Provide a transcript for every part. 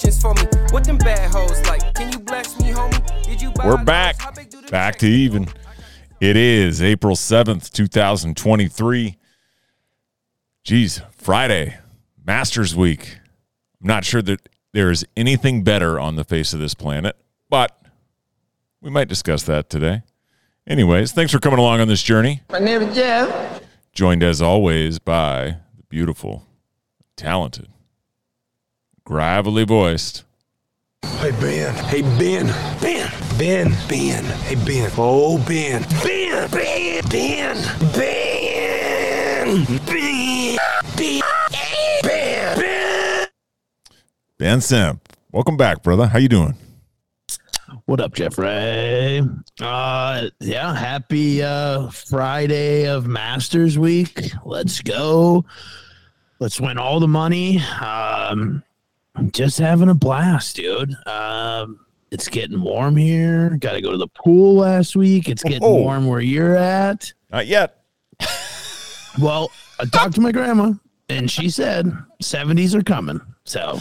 questions for me. What them bad hoes like? Can you bless me, homie? Did you buy We're back. How big do the Back to even. It is April 7th, 2023. Geez, Friday, Masters Week. I'm not sure that there is anything better on the face of this planet, but we might discuss that today. Anyways, thanks for coming along on this journey. My name is Jeff. Joined as always by the beautiful, talented, gravelly voiced, Hey Ben. Hey Ben. Ben. Ben. Ben. Hey Ben. Oh Ben. Ben. Ben. Ben. Ben. Ben. Ben. Ben. Ben. Ben Simp. Welcome back, brother. How you doing? What up, Jeffrey? Uh yeah, happy uh Friday of Masters Week. Let's go. Let's win all the money. Um just having a blast, dude. Um it's getting warm here. Got to go to the pool last week. It's getting Oh. warm where you're at. Not yet. Well, I talked to my grandma and she said 70s are coming. So,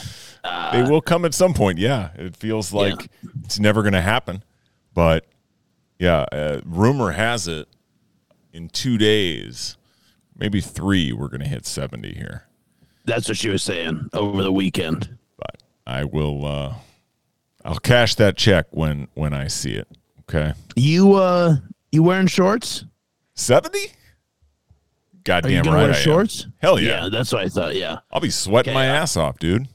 They will come at some point. Yeah, it feels like it's never going to happen, but yeah, uh, rumor has it in two days, maybe three, we're going to hit seventy here. that's what she was saying over the weekend. But I will. uh I'll cash that check when when I see it. Okay, You uh you wearing shorts? seventy. Are you Goddamn right, wear I am. shorts? Hell yeah. Yeah, that's what I thought. Yeah, I'll be sweating Okay, my yeah. ass off, dude.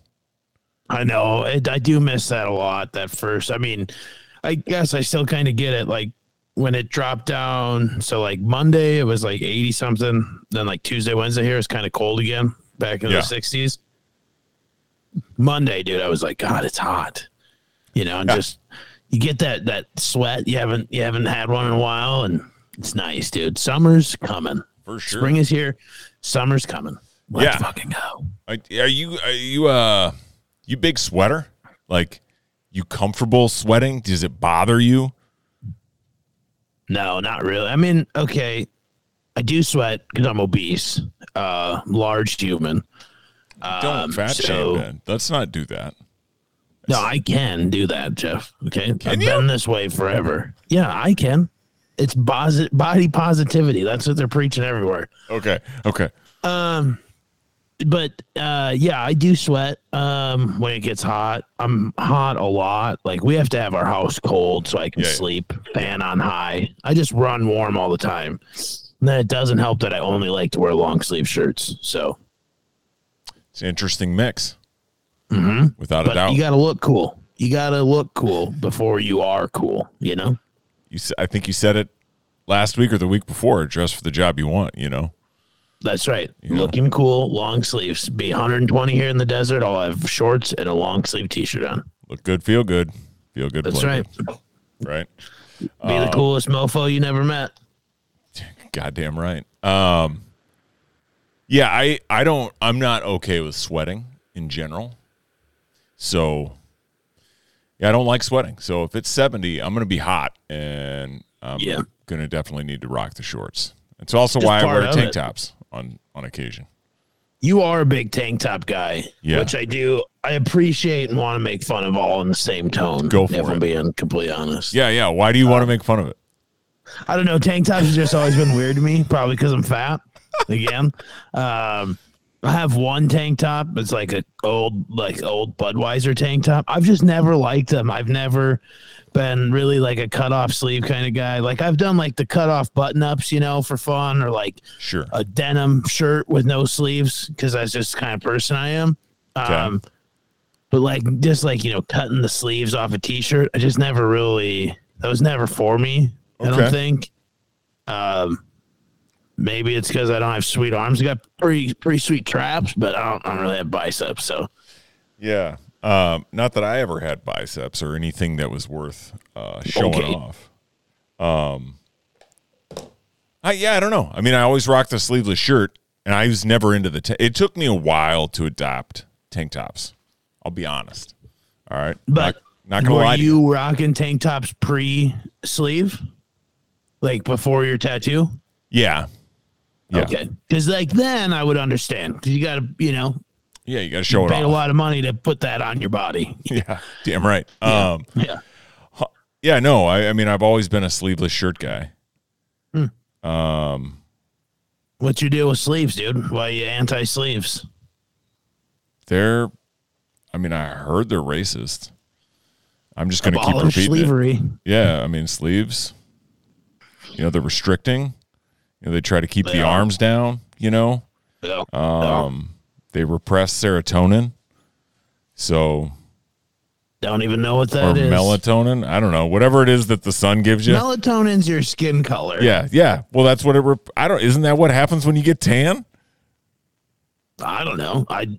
I know. It, I do miss that a lot. That first, I mean, I guess I still kind of get it. Like when it dropped down. So like Monday, it was like eighty something. Then like Tuesday, Wednesday here is kind of cold again. Back in Yeah. the sixties. Monday, dude, I was like, God, it's hot. You know, and Yeah. just you get that that sweat. You haven't you haven't had one in a while, and it's nice, dude. Summer's coming. For sure. Spring is here. Summer's coming. Let's Yeah. fucking go. Are are you are you uh you big sweater? Like you comfortable sweating? Does it bother you? No, not really. I mean, okay, I do sweat because I'm obese, uh, large human. Don't Um, fat so- shame, man. Let's not do that. No, I can do that, Jeff. Okay, I've you? been this way forever. Yeah, I can. It's posi- body positivity. That's what they're preaching everywhere. Okay. Okay. Um, but uh, yeah, I do sweat um when it gets hot. I'm hot a lot. Like we have to have our house cold so I can yeah. sleep, fan on high. I just run warm all the time. And then it doesn't help that I only like to wear long sleeve shirts. So, It's an interesting mix. Mm-hmm. Without a but doubt. you You, got to look cool. You got to look cool before you are cool. You know. You I think you said it last week or the week before. Dress for the job you want. You know. That's right. know. Looking cool, long sleeves. Be 120 here in the desert. I'll have shorts and a long sleeve t-shirt on. Look good, feel good, feel good. That's right. good. Right. Be the coolest mofo you never met. Goddamn right. Um. Yeah, I I don't. I'm not okay with sweating in general. So. Yeah, I don't like sweating. So if it's 70, I'm going to be hot, and I'm Yeah. going to definitely need to rock the shorts. It's also Just why I wear tank it. tops on on occasion. You are a big tank top guy, Yeah. which I do. I appreciate and want to make fun of all in the same tone. Go for if I'm it. being completely honest. Yeah, yeah. Why do you want to um, make fun of it? I don't know. Tank tops has just always been weird to me, probably because I'm fat. Again, um, I have one tank top. It's like a old, like old Budweiser tank top. I've just never liked them. I've never been really like a cut off sleeve kind of guy. Like I've done like the cut off button ups, you know, for fun, or like Sure. a denim shirt with no sleeves because that's just the kind of person I am. Okay. Um, but like just like you know, cutting the sleeves off a t-shirt, I just never really that was never for me. I don't think. Um, maybe it's because I don't have sweet arms. I got pretty pretty sweet traps, but I don't, I don't really have biceps. So Yeah. Um, not that I ever had biceps or anything that was worth uh, showing Okay. off. Um, I, yeah, I don't know. I mean, I always rocked the sleeveless shirt, and I was never into the. ta- it took me a while to adopt tank tops. I'll be honest. All right, But not, not gonna were lie. you. you rocking tank tops pre sleeve, like before your tattoo? Yeah, yeah. Okay, because like then I would understand because you got to you know Yeah, you got to show it Paid a off. lot of money to put that on your body. Yeah, damn right. Um, Yeah. yeah, no, I, I mean, I've always been a sleeveless shirt guy. What's your deal with sleeves, dude? Why you anti sleeves? They're, I mean, I heard they're racist. I'm just going to keep Abolish repeating it. sleevery. Yeah, I mean sleeves. You know, they're restricting. You know, they try to keep the arms down. You know, um, they repress serotonin. So Don't even know what or that is. melatonin. I don't know. Whatever it is that the sun gives you. Melatonin's your skin color. yeah, yeah. Well, that's what it. Rep- I don't. Isn't that what happens when you get tan? I don't know. I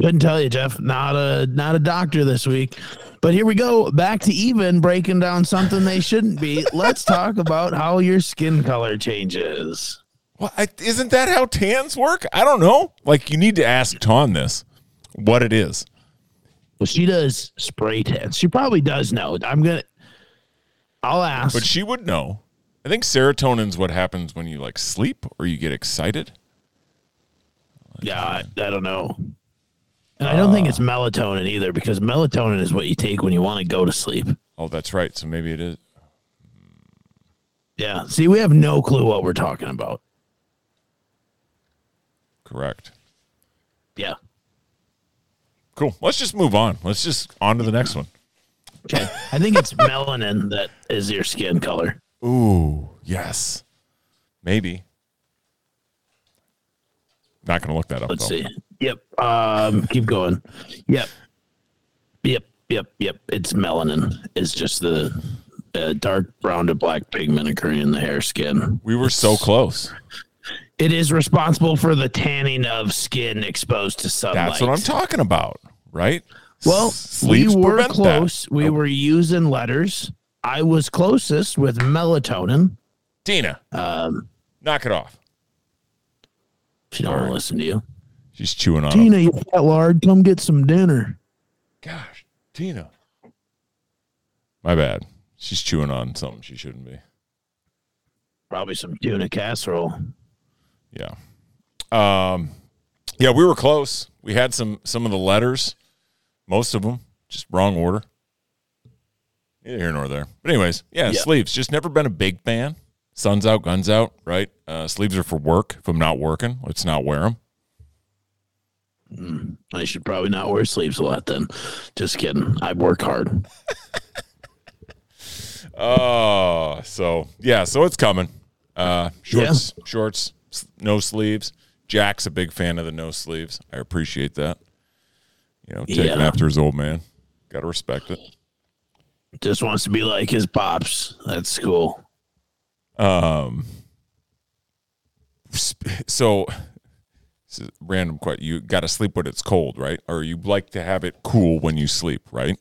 couldn't tell you, Jeff. Not a not a doctor this week. But here we go. Back to even breaking down something they shouldn't be. Let's talk about how your skin color changes. Well, I, isn't that how tans work? I don't know. Like you need to ask Ton this, what it is. Well, she does spray tans. She probably does know. I'm gonna. I'll ask. But she would know. I think serotonin's what happens when you like sleep or you get excited. yeah, I, I don't know. And I don't think uh, it's melatonin either, because melatonin is what you take when you want to go to sleep. Oh, that's right. So maybe it is. Yeah. See, we have no clue what we're talking about. Correct. Yeah. Cool. Let's just move on. Let's just on to the next one. Okay. I think it's melanin that is your skin color. Ooh, yes. Maybe. Not gonna look that up Let's though. see. Yep. Um, keep going. Yep. Yep. Yep. Yep. It's melanin. It's just the uh, dark brown to black pigment occurring in the hair skin. We were so close. It is responsible for the tanning of skin exposed to sunlight. That's what I'm talking about, right? Well, Sleeves we were prevent that. close. We were using letters. I was closest with melatonin. Tina, Um, knock it off. she don't want to listen to you. She's chewing on. Tina, Them. you fat lard, come get some dinner. Gosh, Tina. My bad. She's chewing on something she shouldn't be. Probably some tuna casserole. Yeah. Um, yeah, we were close. We had some some of the letters, most of them, just wrong order. Neither here nor there. But anyways, yeah, Yeah. sleeves. Just never been a big fan. Sun's out, guns out, right? Uh, sleeves are for work. If I'm not working, let's not wear them. I should probably not wear sleeves a lot then. Just kidding. I work hard. Oh, so yeah, so it's coming. Uh, shorts, shorts, no sleeves. Jack's a big fan of the no sleeves. I appreciate that. You know, taking Yeah. after his old man. Got to respect it. Just wants to be like his pops. That's cool. Um. So, this is a random question. You got to sleep when it's cold, right? Or you like to have it cool when you sleep, right?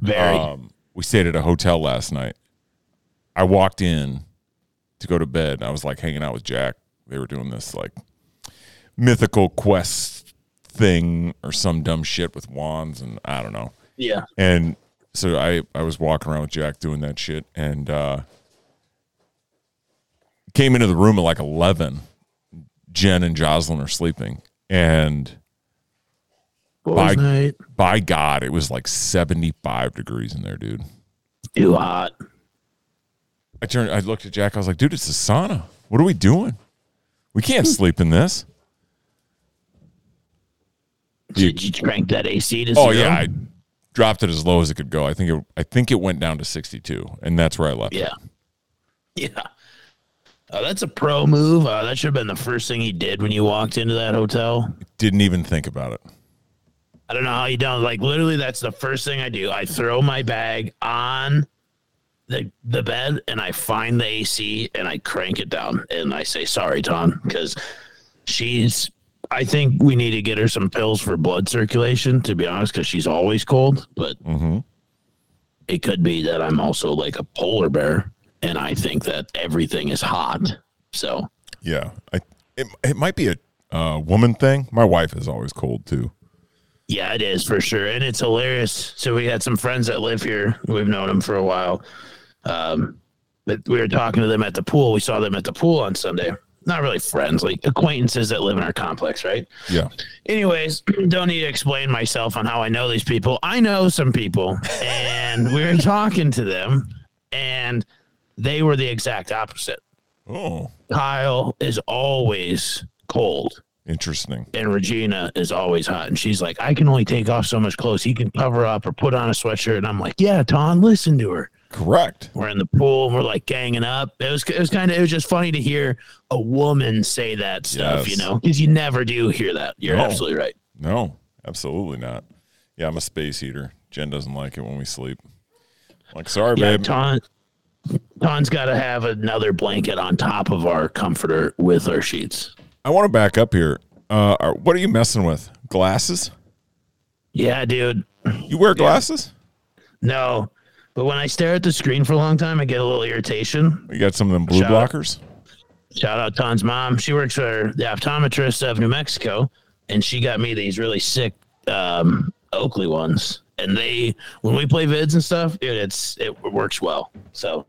Very. Um, we stayed at a hotel last night. I walked in to go to bed. I was like hanging out with Jack. They were doing this like mythical quest thing or some dumb shit with wands and I don't know. yeah. And so I, I was walking around with Jack doing that shit and uh, came into the room at like 11. Jen and Jocelyn are sleeping. And Boys Bye. night. by God, it was like 75 degrees in there, dude. Too hot. I turned, I looked at Jack. I was like, dude, it's a sauna. What are we doing? We can't hmm. sleep in this. You- Did you crank that AC to Oh zero? yeah, I dropped it as low as it could go. I think it, I think it went down to 62, and that's where I left. it. Yeah. Yeah. Uh, that's a pro move. Uh, that should have been the first thing he did when you walked into that hotel. Didn't even think about it. I don't know how you don't. Like literally, that's the first thing I do. I throw my bag on the the bed and I find the AC and I crank it down and I say sorry, Tom, because she's. I think we need to get her some pills for blood circulation. To be honest, because she's always cold. But Mm-hmm. it could be that I'm also like a polar bear and I think that everything is hot. So Yeah, I it, it might be a uh, woman thing. My wife is always cold too. Yeah, it is for sure, and it's hilarious. So we had some friends that live here. We've known them for a while. Um, but we were talking to them at the pool. We saw them at the pool on Sunday, not really friends, like acquaintances that live in our complex, right? Yeah. Anyways, don't need to explain myself on how I know these people. I know some people, and we were talking to them, and they were the exact opposite. Oh, Kyle is always cold, interesting. and Regina is always hot. And she's like, I can only take off so much clothes. He can cover up or put on a sweatshirt. And I'm like, Yeah, Ton, listen to her. Correct. We're in the pool and we're like ganging up. It was it was kind of it was just funny to hear a woman say that stuff, Yes. you know, because you never do hear that. You're No. absolutely right. No, absolutely not. Yeah, I'm a space heater. Jen doesn't like it when we sleep. Like, sorry, Yeah, babe. Ton Ton's got to have another blanket on top of our comforter with our sheets. I want to back up here. Uh, what are you messing with? Glasses? Yeah, dude. You wear glasses? No, but when I stare at the screen for a long time, I get a little irritation. You got some of them blue Shout out. blockers? Shout out Ton's mom. She works for the optometrist of New Mexico, and she got me these really sick um, Oakley ones. And they, when we play vids and stuff, dude, it's it works well. So,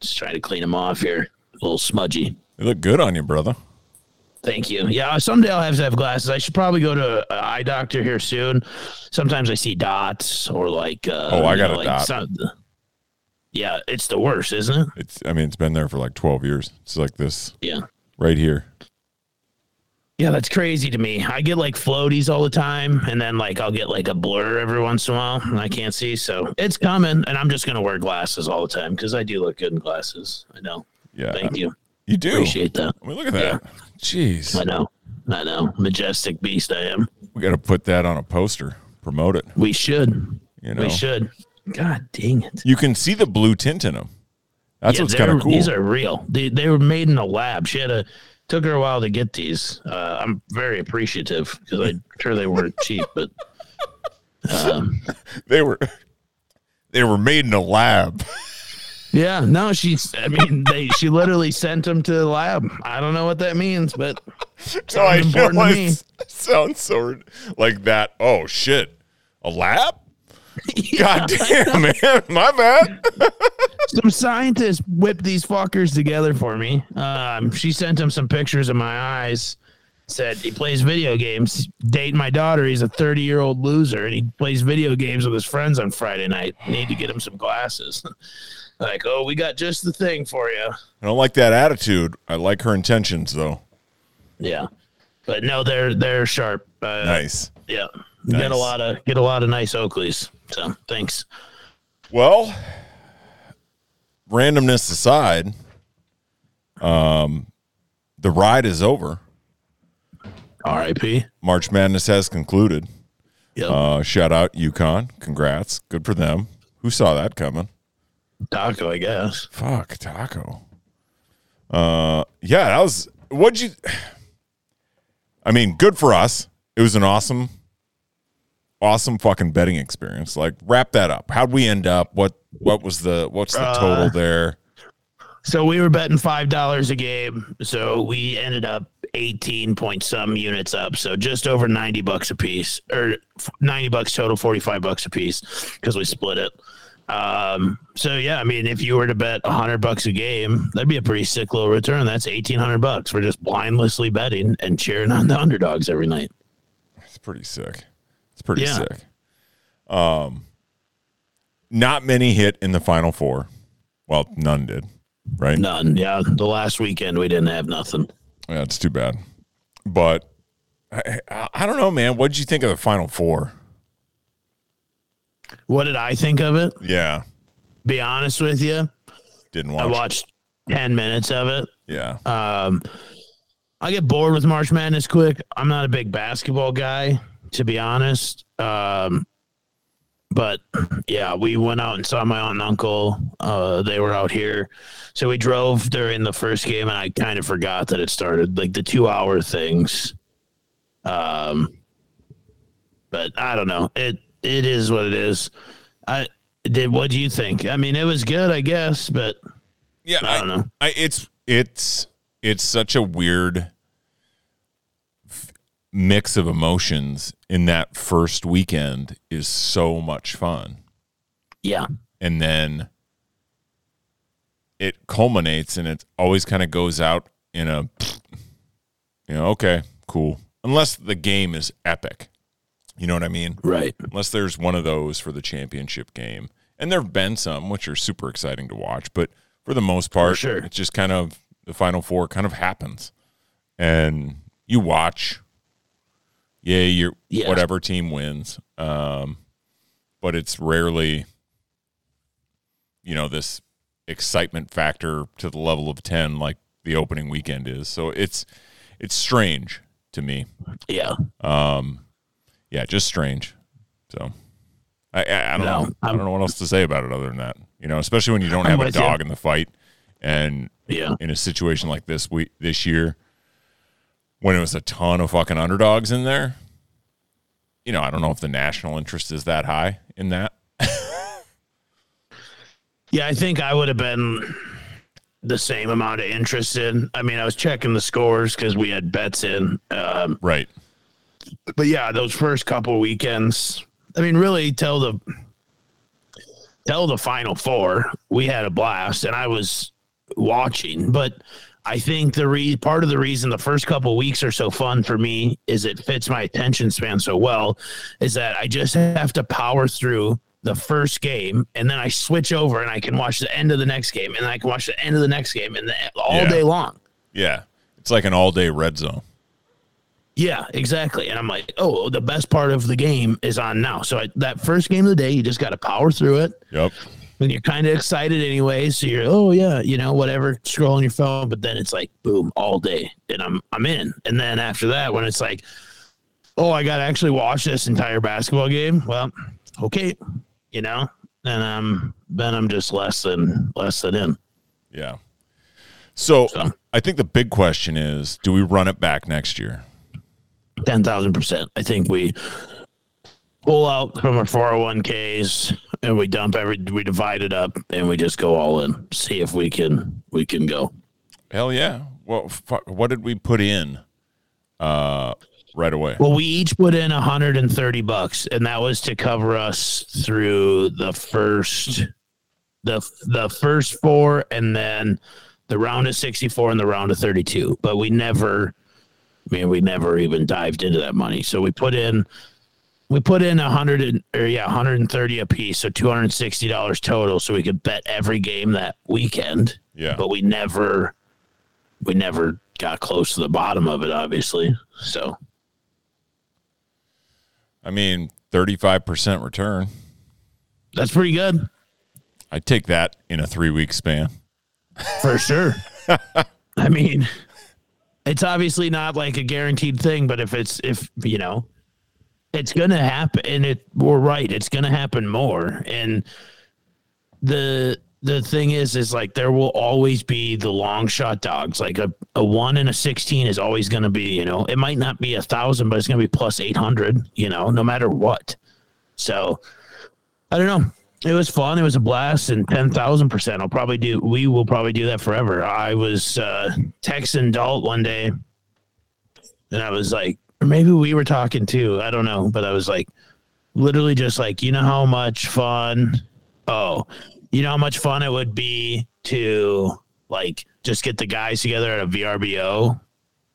just trying to clean them off here. A little smudgy. They look good on you, brother. Thank you. Yeah, someday I'll have to have glasses. I should probably go to an eye doctor here soon. Sometimes I see dots or like. Uh, Oh, I got know, a like dot. some- yeah, it's the worst, isn't it? It's. I mean, it's been there for like 12 years. It's like this Yeah. right here. Yeah, that's crazy to me. I get like floaties all the time, and then like I'll get like a blur every once in a while, and I can't see. So it's coming, and I'm just gonna wear glasses all the time because I do look good in glasses. I know. Yeah. Thank you. You do. Appreciate that. I mean, look at that. Jeez. I know. I know. Majestic beast I am. We got to put that on a poster. Promote it. We should. You know. We should. God dang it. You can see the blue tint in them. That's Yeah, what's kind of cool. These are real. They they were made in a lab. She had a took her a while to get these. Uh, I'm very appreciative because I'm sure they weren't cheap, but um, they were. They were made in a lab. Yeah, no, she's. I mean, they. She literally sent them to the lab. I don't know what that means, but So I Sounds important to me. Sounds so like that. Oh shit, a lab? God damn, man, my bad. some scientists whipped these fuckers together for me. Um, she sent him some pictures of my eyes. Said he plays video games. Date my daughter. He's a 30 year old loser, and he plays video games with his friends on Friday night. Need to get him some glasses. like, oh, we got just the thing for you. I don't like that attitude. I like her intentions though. Yeah, but no, they're they're sharp. Uh, Nice. Yeah, get a lot of get a lot of nice Oakleys. So thanks. Well, randomness aside, um, the ride is over. R.I.P. March Madness has concluded. Yep. Uh, shout out UConn. Congrats. Good for them. Who saw that coming? Taco, I guess. Fuck taco. Uh, yeah, that was. What'd you? I mean, good for us. It was an awesome, awesome fucking betting experience. Like, wrap that up. How'd we end up? What? What was the? What's the Uh, total there? So we were betting five dollars a game. So we ended up eighteen point some units up. So just over ninety bucks a piece, or ninety bucks total, forty five bucks a piece, because we split it. Um. So yeah, I mean, if you were to bet a hundred bucks a game, that'd be a pretty sick little return. That's eighteen hundred bucks for just blindlessly betting and cheering on the underdogs every night. It's pretty sick. Pretty Yeah. sick. Um, not many hit in the final four. Well, none did. Right. None. Yeah, the last weekend we didn't have nothing. Yeah, it's too bad. But I, I, I don't know, man. What did you think of the final four? What did I think of it? Yeah, Be honest with you, didn't watch. I watched ten minutes of it. Yeah, Um, I get bored with March Madness quick. I'm not a big basketball guy, to be honest. Um, but yeah, we went out and saw my aunt and uncle. Uh, they were out here, so we drove during the first game, and I kind of forgot that it started like the two hour things. Um, but I don't know. It it is what it is. I did. What do you think? I mean, it was good, I guess, but yeah. I don't know. I, it's it's it's such a weird mix of emotions in that first weekend is so much fun, yeah, and then it culminates, and it always kind of goes out in a, you know, okay, cool. Unless the game is epic. You know what I mean? Right. Unless there's one of those for the championship game. And there have been some, which are super exciting to watch. But for the most part, sure. it's just kind of the Final Four kind of happens. And you watch, yeah, you're Yeah. whatever team wins. Um, but it's rarely, you know, this excitement factor to the level of 10 like the opening weekend is. So it's it's strange to me. Yeah. Um, yeah, just strange. So I I, I don't No, know. I I'm- don't know what else to say about it other than that. You know, especially when you don't I'm have a with you. dog in the fight, and Yeah. in a situation like this week this year, when it was a ton of fucking underdogs in there. You know, I don't know if the national interest is that high in that. Yeah, I think I would have been the same amount of interest in. I mean, I was checking the scores because we had bets in. Um, Right. but yeah, those first couple weekends, I mean, really till the till the final four, we had a blast, and I was watching. But I think the re- part of the reason the first couple weeks are so fun for me is it fits my attention span so well. Is that I just have to power through the first game, and then I switch over and I can watch the end of the next game, and I can watch the end of the next game, and the, all Yeah. day long. Yeah. It's like an all day red zone. Yeah, exactly. And I'm like, oh, the best part of the game is on now. So I, that first game of the day, you just got to power through it. Yep. And you're kind of excited anyway. So you're, oh yeah, you know, whatever, scrolling your phone. But then it's like, boom, all day, and I'm I'm in. And then after that, when it's like, oh, I got to actually watch this entire basketball game. Well, okay, you know, and um, then I'm just less than less than in. Yeah. So, So. I think the big question is do we run it back next year? ten thousand percent. I think we pull out from our four hundred one ks and we dump every we divide it up and we just go all in. See if we can we can go. Hell yeah. Well, fuck, what did we put in uh, right away? Well, we each put in hundred and thirty bucks, and that was to cover us through the first the the first four, and then the round of sixty four and the round of thirty two. But we never, I mean, we never even dived into that money. So we put in we put in a hundred and or yeah, hundred and thirty a piece, so two hundred and sixty dollars total, so we could bet every game that weekend. Yeah. But we never we never got close to the bottom of it, obviously. So I mean, 35% return. that's pretty good. I'd take that in a three week span. For sure. I mean, it's obviously not like a guaranteed thing, but if it's if you know, it's gonna happen, and it we're right, it's gonna happen more. And the the thing is, is like there will always be the long shot dogs. Like a, a one and a sixteen is always gonna be, you know, it might not be a thousand, but it's gonna be plus eight hundred, you know, no matter what. So I don't know. It was fun. It was a blast, and ten thousand percent. I'll probably do. We will probably do that forever. I was uh, texting Dalt one day, and I was like, or maybe we were talking too. I don't know, but I was like, literally just like, you know how much fun. Oh, you know how much fun it would be to like just get the guys together at a VRBO,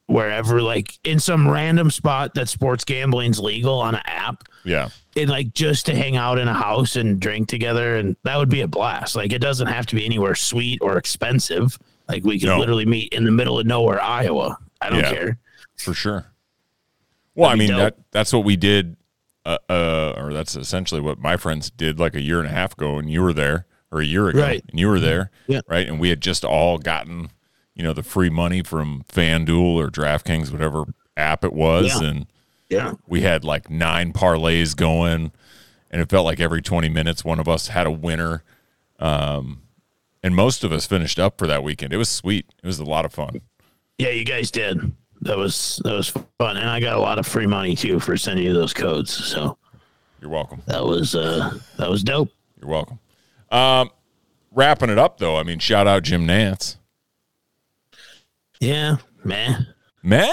wherever, like in some random spot that sports gambling's legal on an app Yeah. and like just to hang out in a house and drink together and that would be a blast like it doesn't have to be anywhere sweet or expensive like we could No. literally meet in the middle of nowhere iowa i don't Yeah. care For sure. Well, I That'd be mean, that that's what we did, uh, uh, or that's essentially what my friends did like a year and a half ago, and you were there, or a year ago, Right. and you were there, Yeah. right? And we had just all gotten, you know, the free money from FanDuel or DraftKings, whatever app it was, Yeah. and yeah we had like nine parlays going, and it felt like every twenty minutes one of us had a winner, um, and most of us finished up for that weekend. It was sweet. It was a lot of fun. yeah you guys did that was that was fun and i got a lot of free money too for sending you those codes so You're welcome. that was uh that was dope You're welcome. Um, wrapping it up though, I mean, shout out Jim Nantz. yeah man Meh,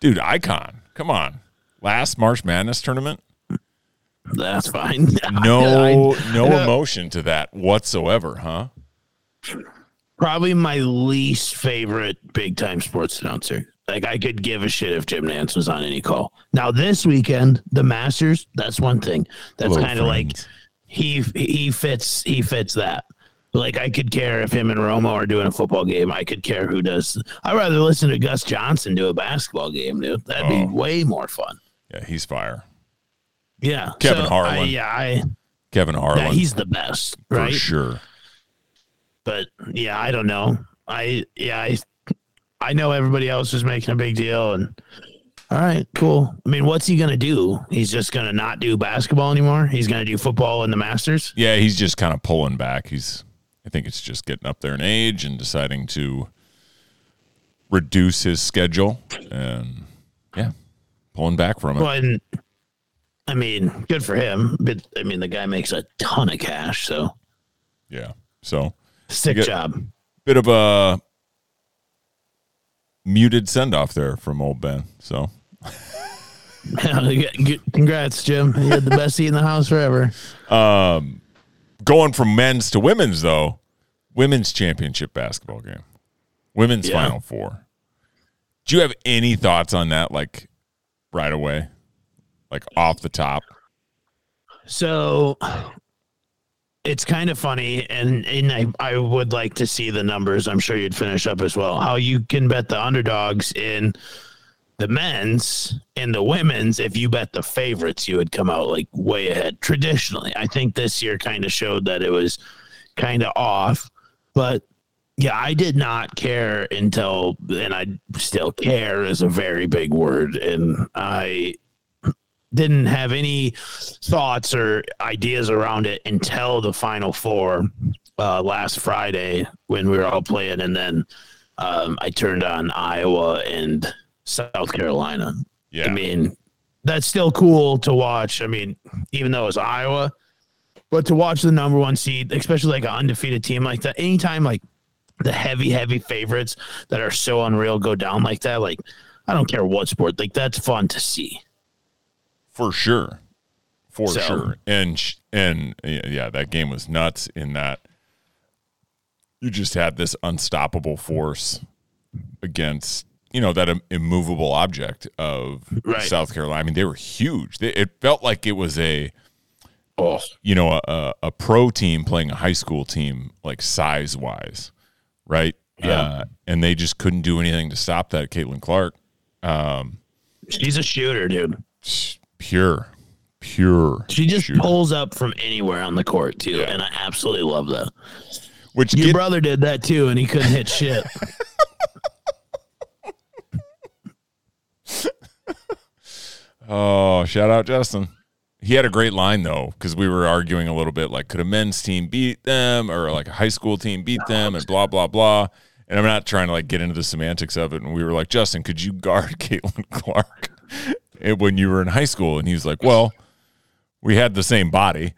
dude, icon. Come on, last March Madness tournament. that's fine No, no emotion to that whatsoever, huh? Probably my least favorite big time sports announcer. Like I could give a shit if Jim Nantz was on any call. Now this weekend, the Masters, that's one thing. That's kind of like he he fits he fits that. Like I could care if him and Romo are doing a football game. I could care who does. I'd rather listen to Gus Johnson do a basketball game, dude. That'd Oh. be way more fun. Yeah, he's fire. Yeah, Kevin So, Harlan. I, yeah, I Kevin Harlan, yeah, he's the best, for sure. But yeah, I don't know. I yeah, I I know everybody else is making a big deal and all right, cool. I mean, what's he gonna do? He's just gonna not do basketball anymore. He's gonna do football in the Masters. Yeah, he's just kind of pulling back. He's, I think it's just getting up there in age and deciding to reduce his schedule and yeah, pulling back from it. Well, and I mean, good for him. But I mean, the guy makes a ton of cash, so Yeah. So sick job. bit of a muted send off there from old Ben. So Congrats, Jim. You had the best seat in the house forever. Um, going from men's to women's though, women's championship basketball game, women's Yeah. final four. Do you have any thoughts on that? Like right away, like off the top. So it's kind of funny, and and I, I would like to see the numbers. I'm sure you'd finish up as well. How you can bet the underdogs in the men's and the women's. If you bet the favorites, you would come out like way ahead. Traditionally, I think this year kind of showed that it was kind of off, but. Yeah, I did not care until, and I still care is a very big word. And I didn't have any thoughts or ideas around it until the final four uh, last Friday when we were all playing, and then um, I turned on Iowa and South Carolina. Yeah. I mean, that's still cool to watch. I mean, even though it's Iowa, but to watch the number one seed, especially like an undefeated team like that, anytime like the heavy, heavy favorites that are so unreal go down like that, like I don't care what sport, like that's fun to see. For sure, for So- sure. And and yeah, that game was nuts. In that you just had this unstoppable force against you know that immovable object of Right. South Carolina. I mean, they were huge. They, it felt like it was a Oh, you know a, a, pro team playing a high school team like size wise, right? Yeah. Uh, and they just couldn't do anything to stop that. Caitlin Clark, she's a shooter, dude. Pure, pure. She just shooter. pulls up from anywhere on the court too, Yeah. and I absolutely love that. Which Your get- brother did that too, and he couldn't hit shit. Oh, shout out Justin. He had a great line though, because we were arguing a little bit like, could a men's team beat them or like a high school team beat them and blah, blah, blah. And I'm not trying to like get into the semantics of it. And we were like, Justin, could you guard Caitlin Clark when you were in high school? And he was like, well, we had the same body.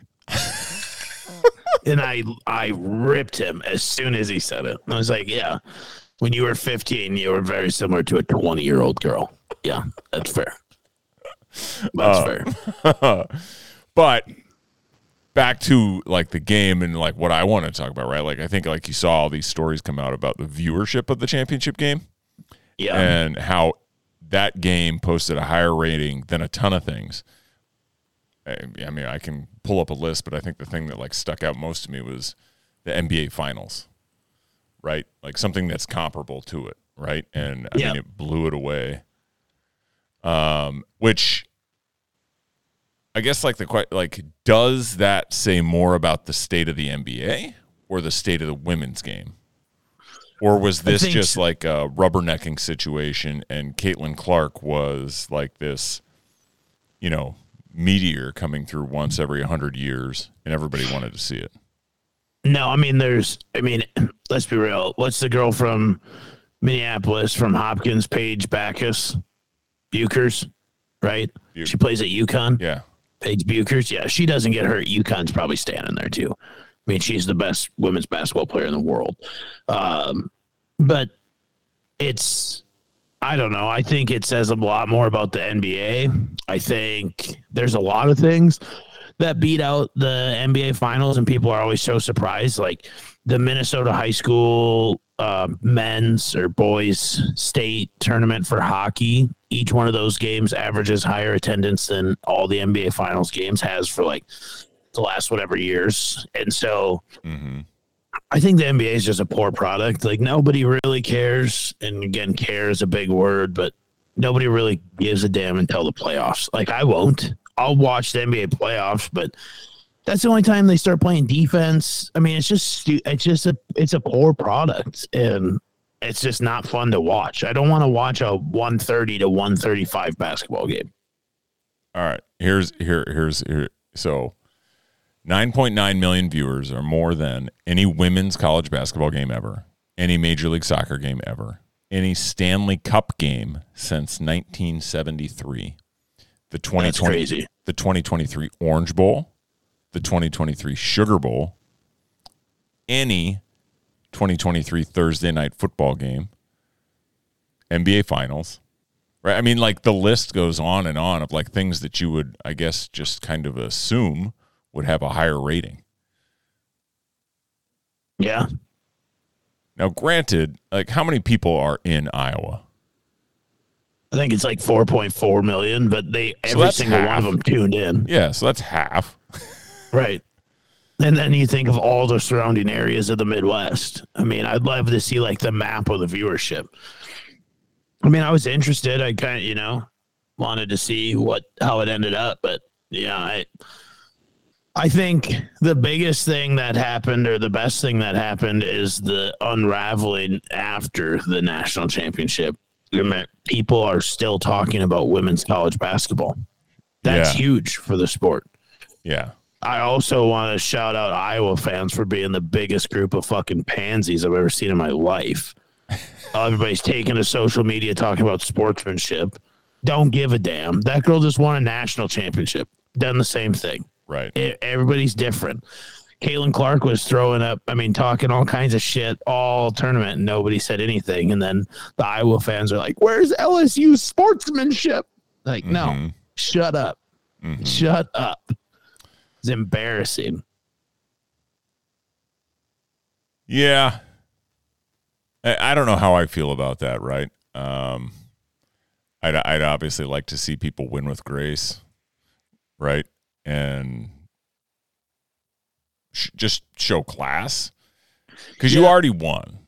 and I I ripped him as soon as he said it. I was like, yeah. When you were 15, you were very similar to a 20 year old girl. Yeah, that's fair. That's Uh, fair. But back to like the game and like what I want to talk about, right? Like I think like you saw all these stories come out about the viewership of the championship game. Yeah. and how that game posted a higher rating than a ton of things. I I mean, I can pull up a list, but I think the thing that like stuck out most to me was the NBA Finals, right? Like something that's comparable to it, right? And I Yeah. mean, it blew it away. Um, which I guess like the like does that say more about the state of the NBA or the state of the women's game? Or was this just so. like a rubbernecking situation and Caitlin Clark was like this, you know, meteor coming through once every 100 years and everybody wanted to see it? No, I mean, there's, I mean, let's be real. What's the girl from Minneapolis from Hopkins, Paige Backus, Bueckers, right? Bu- She plays at UConn. Yeah. Paige Bueckers. Yeah, she doesn't get hurt. UConn's probably standing there too. I mean, she's the best women's basketball player in the world. Um, but it's, I don't know. I think it says a lot more about the NBA. I think there's a lot of things that beat out the NBA finals, and people are always so surprised. Like the Minnesota high school uh, men's or boys state tournament for hockey. Each one of those games averages higher attendance than all the NBA Finals games has for like the last whatever years, and so. hmm I think the NBA is just a poor product. Like nobody really cares, and again, care is a big word, but nobody really gives a damn until the playoffs. Like I won't. I'll watch the NBA playoffs, but that's the only time they start playing defense. I mean, it's just it's just a it's a poor product, and it's just not fun to watch. I don't want to watch a one thirty to one thirty five basketball game. All right. Here's here here's here. So, 9.9 million viewers are more than any women's college basketball game ever, any Major League Soccer game ever, any Stanley Cup game since 1973. The 2020 crazy. the 2023 Orange Bowl, the 2023 Sugar Bowl, any 2023 Thursday night football game, NBA Finals, right? I mean, like the list goes on and on of like things that you would, I guess, just kind of assume would have a higher rating. Yeah, Now, granted, like how many people are in Iowa? I think it's like four point four million, but they every that's single one of them tuned in. Yeah, so that's half. Right. And then you think of all the surrounding areas of the Midwest. I mean, I'd love to see like the map of the viewership. I mean, I was interested. I kind of, you know, wanted to see what how it ended up, but yeah, I I think the biggest thing that happened or the best thing that happened is the unraveling after the national championship. People are still talking about women's college basketball. That's Yeah. huge for the sport. Yeah. I also want to shout out Iowa fans for being the biggest group of fucking pansies I've ever seen in my life. Everybody's taking to social media talking about sportsmanship. Don't give a damn. That girl just won a national championship. Done the same thing. Right. E- Everybody's different. Caitlin Clark was throwing up, I mean, talking all kinds of shit all tournament, and nobody said anything. And then the Iowa fans are like, Where's LSU sportsmanship? Like, no, Mhm. shut up. Mhm. Shut up. It's embarrassing. Yeah. I, I don't know how I feel about that, right? Um, I'd, I'd obviously like to see people win with grace, right? And sh- just show class because you already won,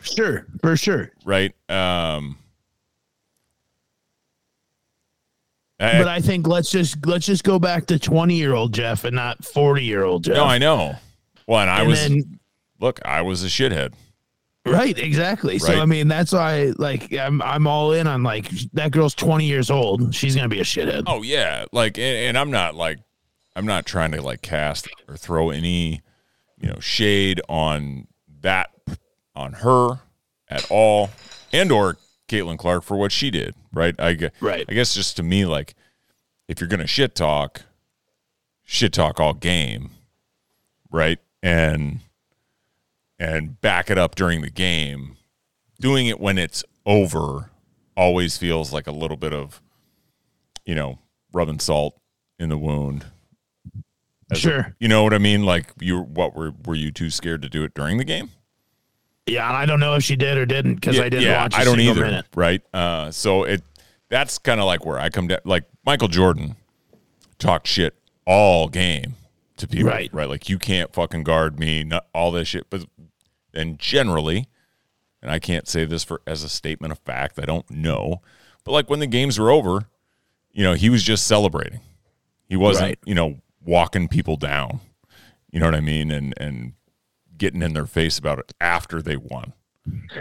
Sure, for sure. right? Um, I- But I think let's just let's just go back to twenty year old Jeff and not forty year old Jeff. no, I know. Well, and I And was, then- look, I was a shithead. Right, exactly. So I mean, that's why like I'm I'm all in on like that girl's twenty years old. She's gonna be a shithead. Oh yeah, like and, and I'm not like I'm not trying to like cast or throw any you know shade on that on her at all and or Caitlin Clark for what she did, right? I Right. I guess just to me like if you're gonna shit talk, shit talk all game, right? And and back it up during the game. Doing it when it's over always feels like a little bit of you know, rubbing salt in the wound. As a- Sure. you know what I mean? Like you what were were you too scared to do it during the game? Yeah, I don't know if she did or didn't because I didn't watch. I I don't either. Minute. Right. Uh so it that's kind of like where I come down like Michael Jordan talked shit all game to people. Right. Right. Like you can't fucking guard me, not all this shit. But and generally, and I can't say this for as a statement of fact, I don't know. But like when the games were over, you know, he was just celebrating. He wasn't, Right. you know, walking people down. You know what I mean? And and getting in their face about it after they won.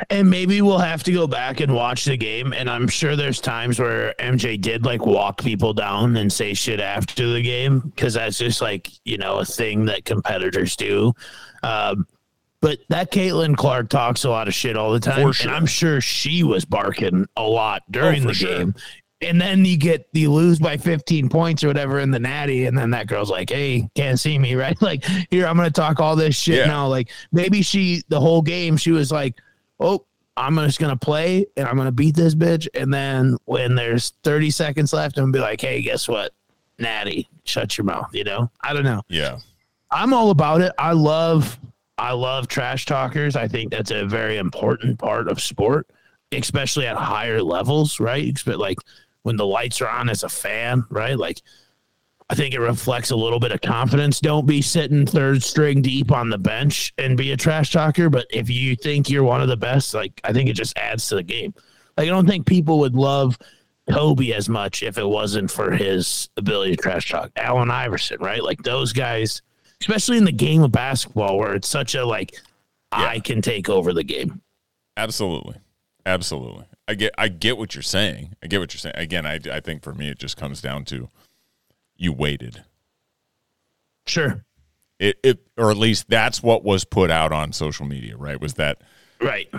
And maybe we'll have to go back and watch the game. And I'm sure there's times where MJ did like walk people down and say shit after the game because that's just like, you know, a thing that competitors do. Um, but that Caitlin Clark talks a lot of shit all the time. Sure. And I'm sure she was barking a lot during for the sure. game. And then you get you lose by 15 points or whatever in the natty, and then that girl's like, "Hey, can't see me, right? Like, here I'm gonna talk all this shit Yeah. now." Like, maybe she the whole game she was like, "Oh, I'm just gonna play and I'm gonna beat this bitch," and then when there's 30 seconds left, I'm gonna be like, "Hey, guess what, Natty, shut your mouth." You know, I don't know. Yeah. I'm all about it. I love I love trash talkers. I think that's a very important part of sport, especially at higher levels, right? But like when the lights are on as a fan, right? Like I think it reflects a little bit of confidence. Don't be sitting third string deep on the bench and be a trash talker. But if you think you're one of the best, like I think it just adds to the game. Like I don't think people would love Kobe as much if it wasn't for his ability to trash talk. Allen Iverson, right? Like those guys, especially in the game of basketball where it's such a like I can take over the game. Absolutely. Absolutely. I get I get what you're saying. I get what you're saying. Again, I I think for me it just comes down to you waited. Sure. It, it or at least that's what was put out on social media, right? Was that Right.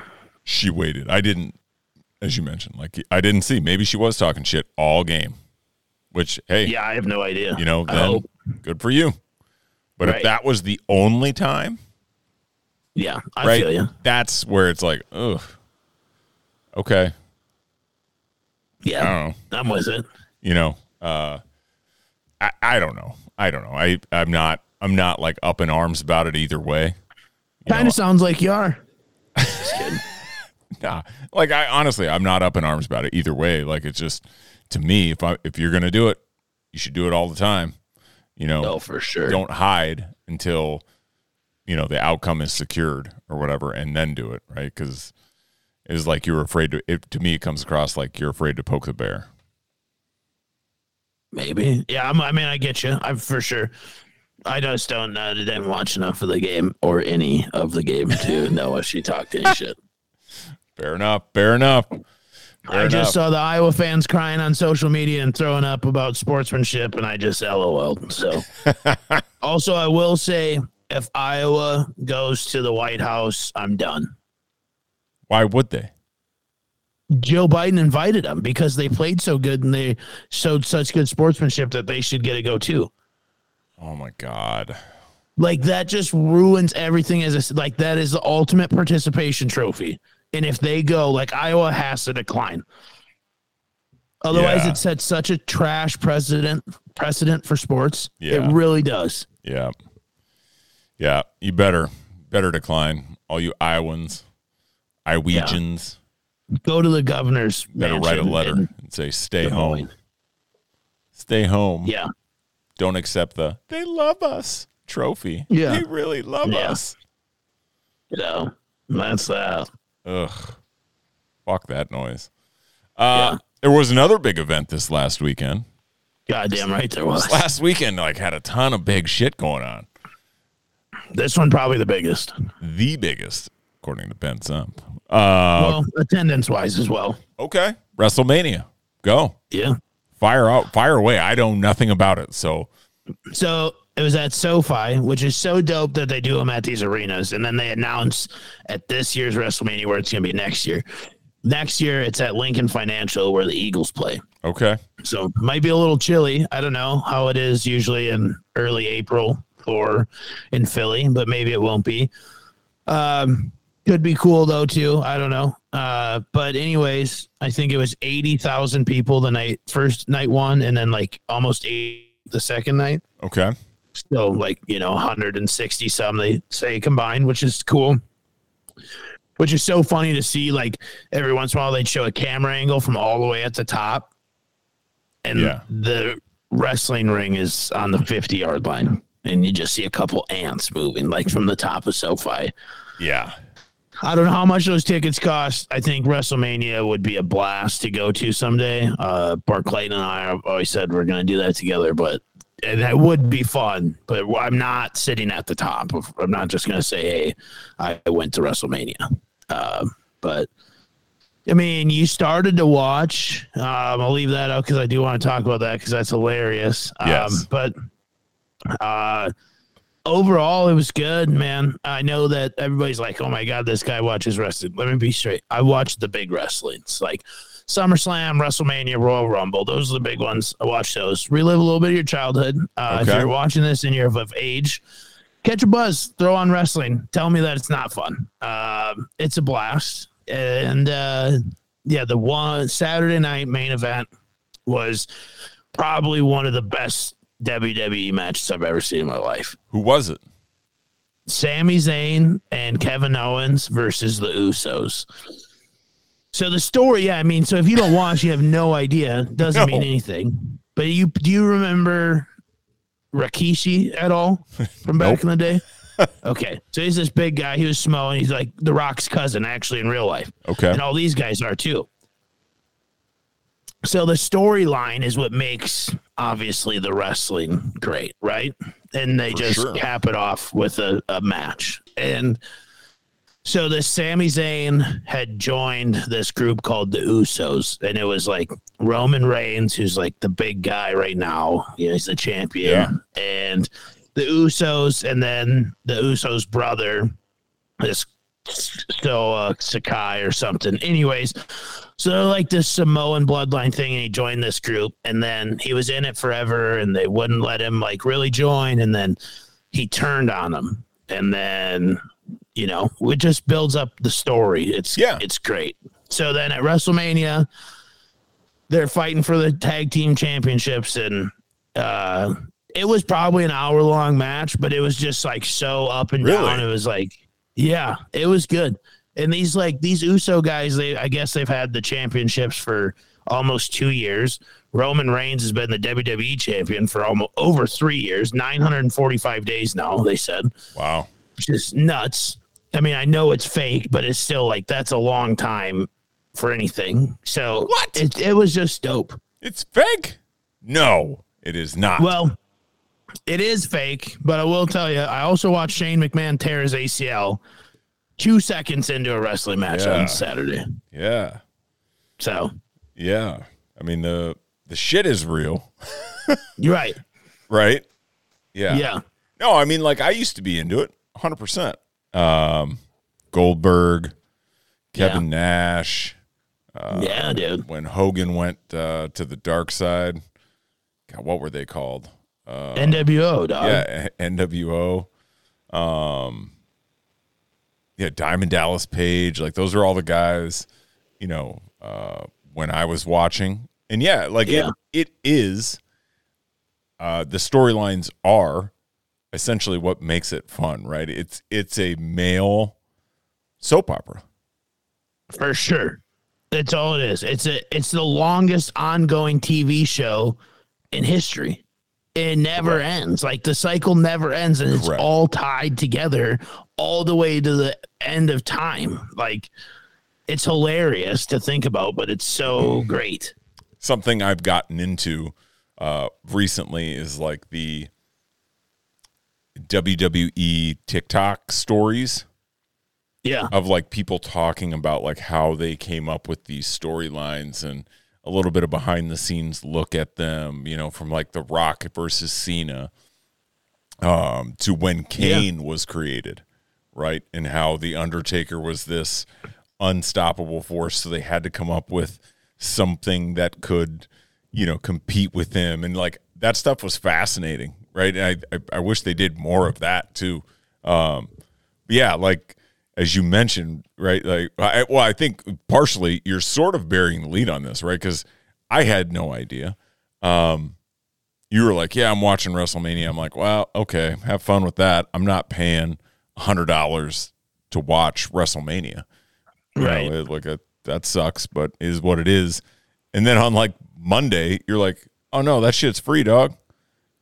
she waited. I didn't as you mentioned, like I didn't see. Maybe she was talking shit all game. Which hey, Yeah, I have no idea. you know, then good for you. But if that was the only time, Yeah, I right? feel you. That's where it's like, ugh. Okay. I Yeah, don't know. I'm with it. you know uh I, I don't know. I don't know. I i'm not i'm not like up in arms about it either way. Kind of sounds like you are. Just kidding. nah, like i honestly i'm not up in arms about it either way. Like it's just to me if i if you're gonna do it you should do it all the time. You know Oh, for sure. don't hide until you know the outcome is secured or whatever and then do it right? Because it's like you're afraid to it to me it comes across like you're afraid to poke the bear Maybe. Yeah, I'm, I mean, I get you. I'm for sure. I just don't uh, didn't watch enough of the game or any of the game to know if she talked any shit. fair enough fair enough fair I enough. just saw the Iowa fans crying on social media and throwing up about sportsmanship, and I just LOL'd. So, also, I will say if Iowa goes to the White House, I'm done. why would they Joe Biden invited them because they played so good and they showed such good sportsmanship that they should get to go too. Oh my god. Like that just ruins everything as a like that is the ultimate participation trophy. And if they go, like Iowa has to decline. Otherwise, Yeah. it sets such a trash precedent precedent for sports. Yeah. It really does. Yeah. Yeah. You better better decline. All you Iowans, Iowegians, Go to the governor's. better write a letter in and say, stay home. Stay home. Yeah. Don't accept the they love us trophy. Yeah. They really love Yeah. us. You know, that's that. Ugh. Fuck that noise. Uh there was another big event this last weekend. Goddamn right there was. Last weekend like had a ton of big shit going on. This one probably the biggest. The biggest, according to Ben Sump. Uh well, attendance wise as well. okay. WrestleMania. Go. Yeah. Fire out, fire away. I know nothing about it, so So it was at SoFi, which is so dope that they do them at these arenas. And then they announce at this year's WrestleMania where it's going to be next year. Next year, it's at Lincoln Financial where the Eagles play. okay. So might be a little chilly. I don't know how it is usually in early April or in Philly, but maybe it won't be. Um, could be cool though too. I don't know. Uh, but anyways, I think it was eighty thousand people the night first night one, and then like almost eight the second night. Okay. So like you know, 160 some they say combined, which is cool. Which is so funny to see. Like every once in a while, they'd show a camera angle from all the way at the top, and Yeah. the wrestling ring is on the 50 yard line, and you just see a couple ants moving like from the top of SoFi. Yeah. I don't know how much those tickets cost. I think WrestleMania would be a blast to go to someday. Uh, Bart Clayton and I have always said we're going to do that together, but and that would be fun. But I'm not sitting at the top. Of, I'm not just going to say, "Hey, I went to WrestleMania." Uh, but I mean, you started to watch. Um, I'll leave that out because I do want to talk about that because that's hilarious. Um, Yes. But uh, overall, it was good, man. I know that everybody's like, "Oh my god, this guy watches wrestling." Let me be straight. I watched the big wrestlings, like SummerSlam, WrestleMania, Royal Rumble. Those are the big ones. I watch those. Relive a little bit of your childhood. Uh, If you're watching this and you're of age, catch a buzz. Throw on wrestling. Tell me that it's not fun. Um, it's a blast. And uh, yeah, the one Saturday night main event was probably one of the best WWE matches I've ever seen in my life. Who was it? Sami Zayn and Kevin Owens versus the Usos. So the story, yeah, I mean, so if you don't watch, you have no idea. Doesn't No. mean anything. But you do you remember Rikishi at all from back Nope. in the day? okay, so he's this big guy. He was small, and he's like The Rock's cousin, actually in real life Okay. and all these guys are too. So the storyline is what makes obviously the wrestling great, right? And they For just sure. cap it off with a, a match. And so the Sami Zayn had joined this group called the Usos, and it was like Roman Reigns, who's like the big guy right now. You know, he's the champion. And the Usos, and then the Usos brother, this so uh, Sakai or something. Anyways, so like this Samoan bloodline thing, and he joined this group, and then he was in it forever, and they wouldn't let him like really join, and then he turned on them, and then you know it just builds up the story. It's Yeah. it's great. So then at WrestleMania, they're fighting for the tag team championships, and uh, it was probably an hour long match, but it was just like so up and Really? down. It was like, yeah, it was good. And these like these Uso guys, they I guess they've had the championships for almost two years. Roman Reigns has been the WWE champion for almost over three years, 945 days now, they said. Wow. Which is nuts. I mean, I know it's fake, but it's still like that's a long time for anything. So What? It, it was just dope. It's fake? No, it is not. Well, it is fake, but I will tell you, I also watched Shane McMahon tear his ACL two seconds into a wrestling match Yeah. on Saturday. yeah. So Yeah. I mean the the shit is real, you're right. right? Yeah. Yeah. No, I mean like I used to be into it 100%. Um Goldberg, Kevin Nash, Uh, yeah, dude. when Hogan went uh, to the dark side. God, what were they called? NWO, dog. yeah, NWO. Um, yeah, Diamond Dallas Page. Like those are all the guys. You know, uh, when I was watching, and yeah, like Yeah. it, it is. Uh, the storylines are essentially what makes it fun, right? It's it's a male soap opera. For sure. That's all it is. It's a it's the longest ongoing TV show in history. It never ends. Like the cycle never ends and it's Correct. all tied together all the way to the end of time. Like it's hilarious to think about, but it's so Mm. great. something I've gotten into uh, recently is like the WWE TikTok stories Yeah. of like people talking about like how they came up with these storylines and a little bit of behind the scenes look at them, you know, from like The Rock versus Cena um, to when Kane was created, right? And how The Undertaker was this unstoppable force. So they had to come up with something that could, you know, compete with him. And like that stuff was fascinating, right? And I, I, I wish they did more of that too. Um, but yeah, like as you mentioned, right? Like, I, well, I think partially you're sort of bearing the lead on this, right? Because I had no idea. Um, you were like, "Yeah, I'm watching WrestleMania." I'm like, "Well, okay, have fun with that. I'm not paying hundred dollars to watch WrestleMania." You Right. know, like a, that sucks, but is what it is. And then on like Monday, you're like, "Oh no, that shit's free, dog.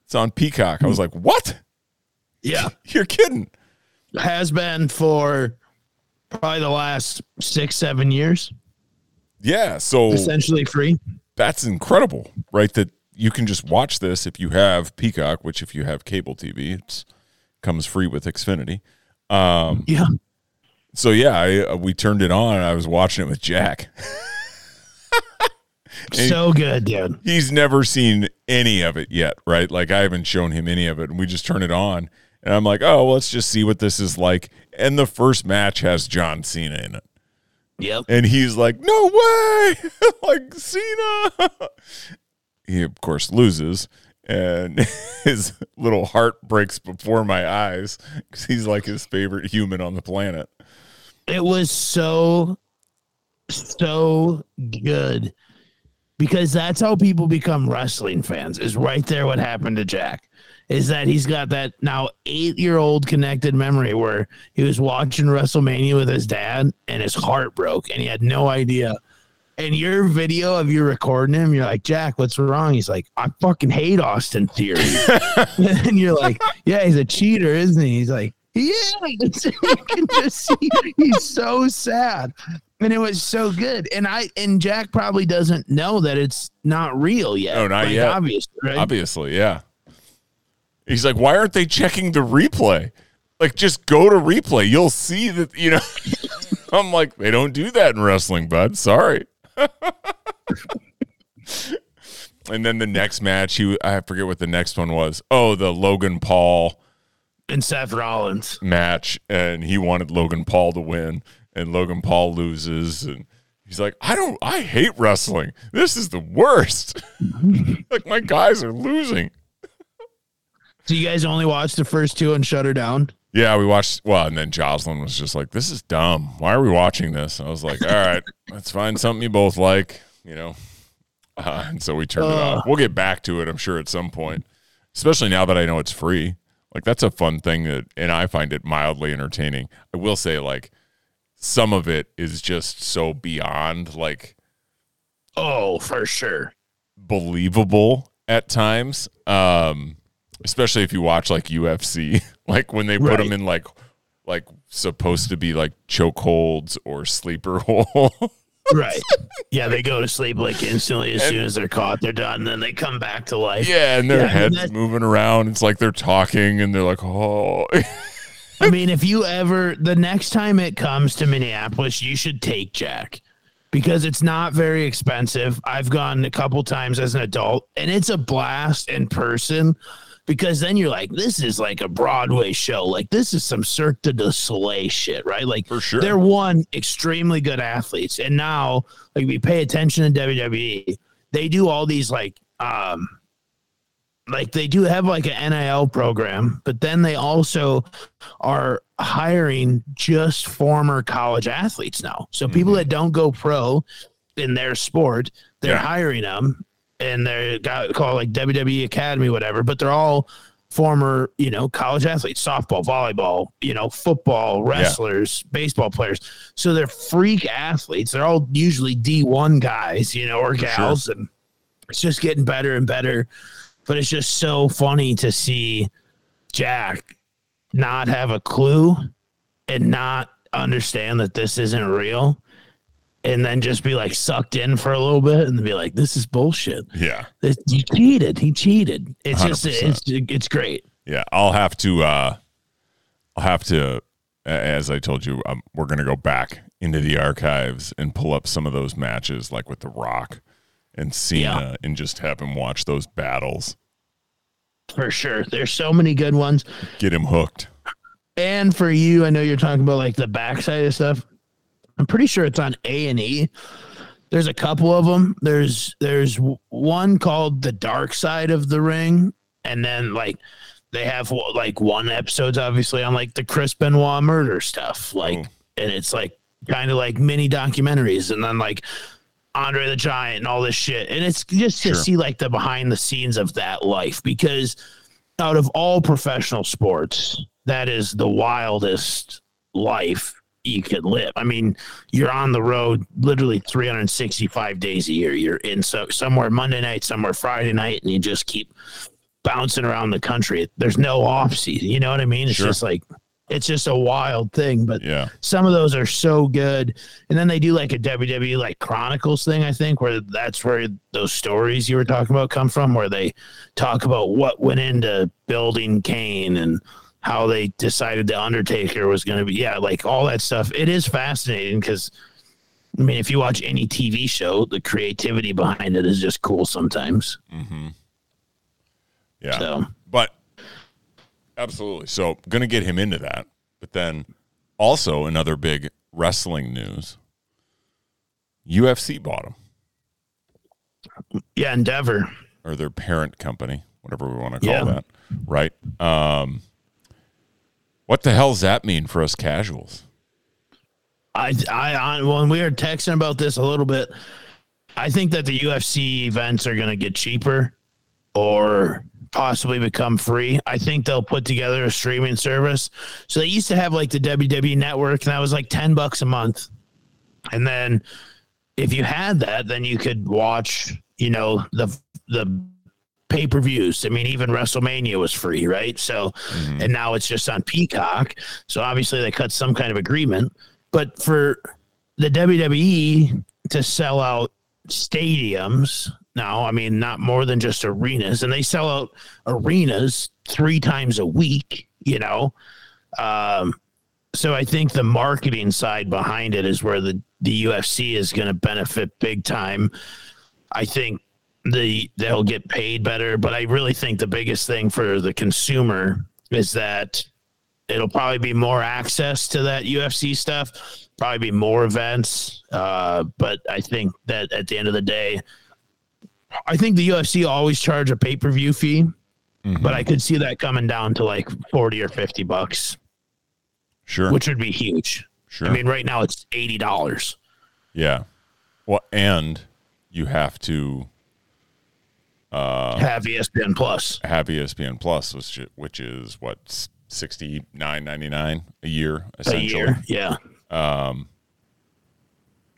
It's on Peacock." I was like, "What? Yeah. You're kidding?" Has been for probably the last six, seven years. Yeah. So Essentially free. that's incredible, right? That you can just watch this if you have Peacock, which if you have cable TV, it comes free with Xfinity. Um, Yeah. so yeah, I, uh, we turned it on. And I was watching it with Jack. So good, dude. He's never seen any of it yet, right? Like I haven't shown him any of it, and we just turn it on, and I'm like, oh, well, let's just see what this is like. And the first match has John Cena in it. Yep. And he's like, no way, like Cena. he, of course, loses. And his little heart breaks before my eyes because he's like his favorite human on the planet. It was so, so good. because that's how people become wrestling fans. Is right there what happened to Jack. Is that he's got that now eight year old connected memory where he was watching WrestleMania with his dad and his heart broke and he had no idea. And your video of you recording him, you're like, Jack, what's wrong? He's like, I fucking hate Austin Theory. and you're like, Yeah, he's a cheater, isn't he? He's like, Yeah, you can just see he's so sad and it was so good. And I and Jack probably doesn't know that it's not real yet. No, not yet. Obviously, right? Obviously, yeah. He's like, why aren't they checking the replay? Like, just go to replay. You'll see that, you know. I'm like, they don't do that in wrestling, bud. Sorry. and then the next match, he I forget what the next one was. Oh, the Logan Paul and Seth Rollins match, and he wanted Logan Paul to win and Logan Paul loses and he's like, I don't I hate wrestling. This is the worst. like my guys are losing. So you guys only watched the first two and shut her down? Yeah, we watched well, and then Jocelyn was just like, This is dumb. Why are we watching this? I was like, All right, let's find something you both like, you know. Uh, and so we turned uh, it off. We'll get back to it, I'm sure, at some point. Especially now that I know it's free. Like that's a fun thing that and I find it mildly entertaining. I will say, like, some of it is just so beyond like oh for sure believable at times um especially if you watch like UFC like when they put right. them in like like supposed to be like chokeholds or sleeper hole right. Yeah they go to sleep like instantly as and, soon as they're caught they're done and then they come back to life. Yeah and their yeah, heads moving around. It's like they're talking and they're like oh. I mean, if you ever the next time it comes to Minneapolis, you should take Jack. Because it's not very expensive. I've gone a couple times as an adult and it's a blast in person because then you're like, this is like a Broadway show. Like this is some Cirque du Soleil shit, right? Like for sure. They're one extremely good athletes. And now like we pay attention to WWE, they do all these like um like they do have like an NIL program, but then they also are hiring just former college athletes now. So mm-hmm. people that don't go pro in their sport, they're yeah. hiring them and they're got called like WWE Academy, whatever, but they're all former, you know, college athletes, softball, volleyball, you know, football, wrestlers, yeah. baseball players. So they're freak athletes. They're all usually D1 guys, you know, or gals. Sure. And it's just getting better and better but it's just so funny to see Jack not have a clue and not understand that this isn't real and then just be like sucked in for a little bit and be like this is bullshit yeah he cheated he cheated it's 100%. just it's it's great yeah i'll have to uh i'll have to as i told you um, we're gonna go back into the archives and pull up some of those matches like with the rock and Cena yeah. and just have him watch those battles. For sure. There's so many good ones. Get him hooked. And for you, I know you're talking about like the backside of stuff. I'm pretty sure it's on A and E. There's a couple of them. There's there's one called The Dark Side of the Ring, and then like they have like one episode's obviously on like the Chris Benoit murder stuff, like, oh. and it's like kind of like mini documentaries, and then like Andre the Giant and all this shit. And it's just to sure. see like the behind the scenes of that life because out of all professional sports, that is the wildest life you could live. I mean, you're on the road literally 365 days a year. You're in so somewhere Monday night, somewhere Friday night, and you just keep bouncing around the country. There's no off season. You know what I mean? It's sure. just like it's just a wild thing. But yeah, some of those are so good. And then they do like a WWE like Chronicles thing, I think, where that's where those stories you were talking about come from, where they talk about what went into building Kane and how they decided the Undertaker was going to be. Yeah, like all that stuff. It is fascinating because. I mean, if you watch any TV show, the creativity behind it is just cool sometimes. Mm-hmm. Yeah. So. But Absolutely. So, going to get him into that. But then also another big wrestling news UFC bought him. Yeah, Endeavor. Or their parent company, whatever we want to call yeah. that. Right. Um, what the hell does that mean for us casuals? I, I, I, when we were texting about this a little bit, I think that the UFC events are going to get cheaper or possibly become free. I think they'll put together a streaming service. So they used to have like the WWE network and that was like 10 bucks a month. And then if you had that, then you could watch, you know, the the pay-per-views. I mean, even WrestleMania was free, right? So and now it's just on Peacock. So obviously they cut some kind of agreement. But for the WWE to sell out stadiums now, I mean, not more than just arenas, and they sell out arenas three times a week, you know. Um, so I think the marketing side behind it is where the, the UFC is going to benefit big time. I think the they'll get paid better, but I really think the biggest thing for the consumer is that it'll probably be more access to that UFC stuff, probably be more events. Uh, but I think that at the end of the day, I think the UFC always charge a pay per view fee, but I could see that coming down to like forty or fifty bucks, Sure. which would be huge. sure. I mean, right now it's eighty dollars. yeah. Well, and you have to Uh, Have ESPN Plus. have ESPN Plus, which which is what sixty nine ninety nine a year A year, yeah.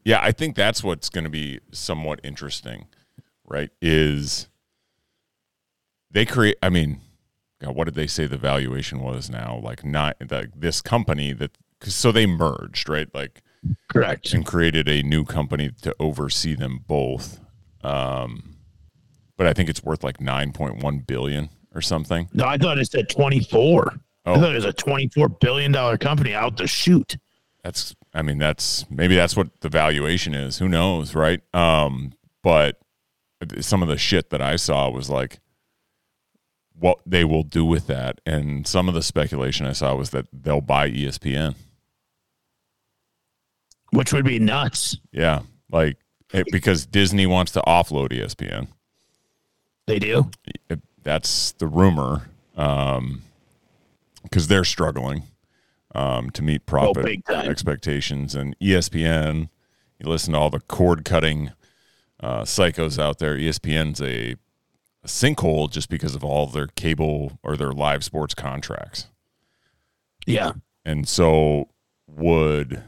Yeah, I think that's what's going to be somewhat interesting, right? Is they create? I mean, God, what did they say the valuation was now? Like not like this company that cause, so they merged, right? Like Correct. and created a new company to oversee them both. Um, but I think it's worth like nine point one billion or something. No, I thought it said twenty four. Oh. I thought it was a twenty four billion dollar company out the shoot. That's I mean that's maybe that's what the valuation is. Who knows, right? Um, but some of the shit that I saw was like what they will do with that, and some of the speculation I saw was that they'll buy ESPN. Which would be nuts. Yeah, like it, because Disney wants to offload ESPN. They do. That's the rumor, because they're struggling um, to meet profit big time. expectations. And ESPN, you listen to all the cord cutting uh, psychos out there. ESPN's a, a sinkhole just because of all their cable or their live sports contracts. Yeah. And so, would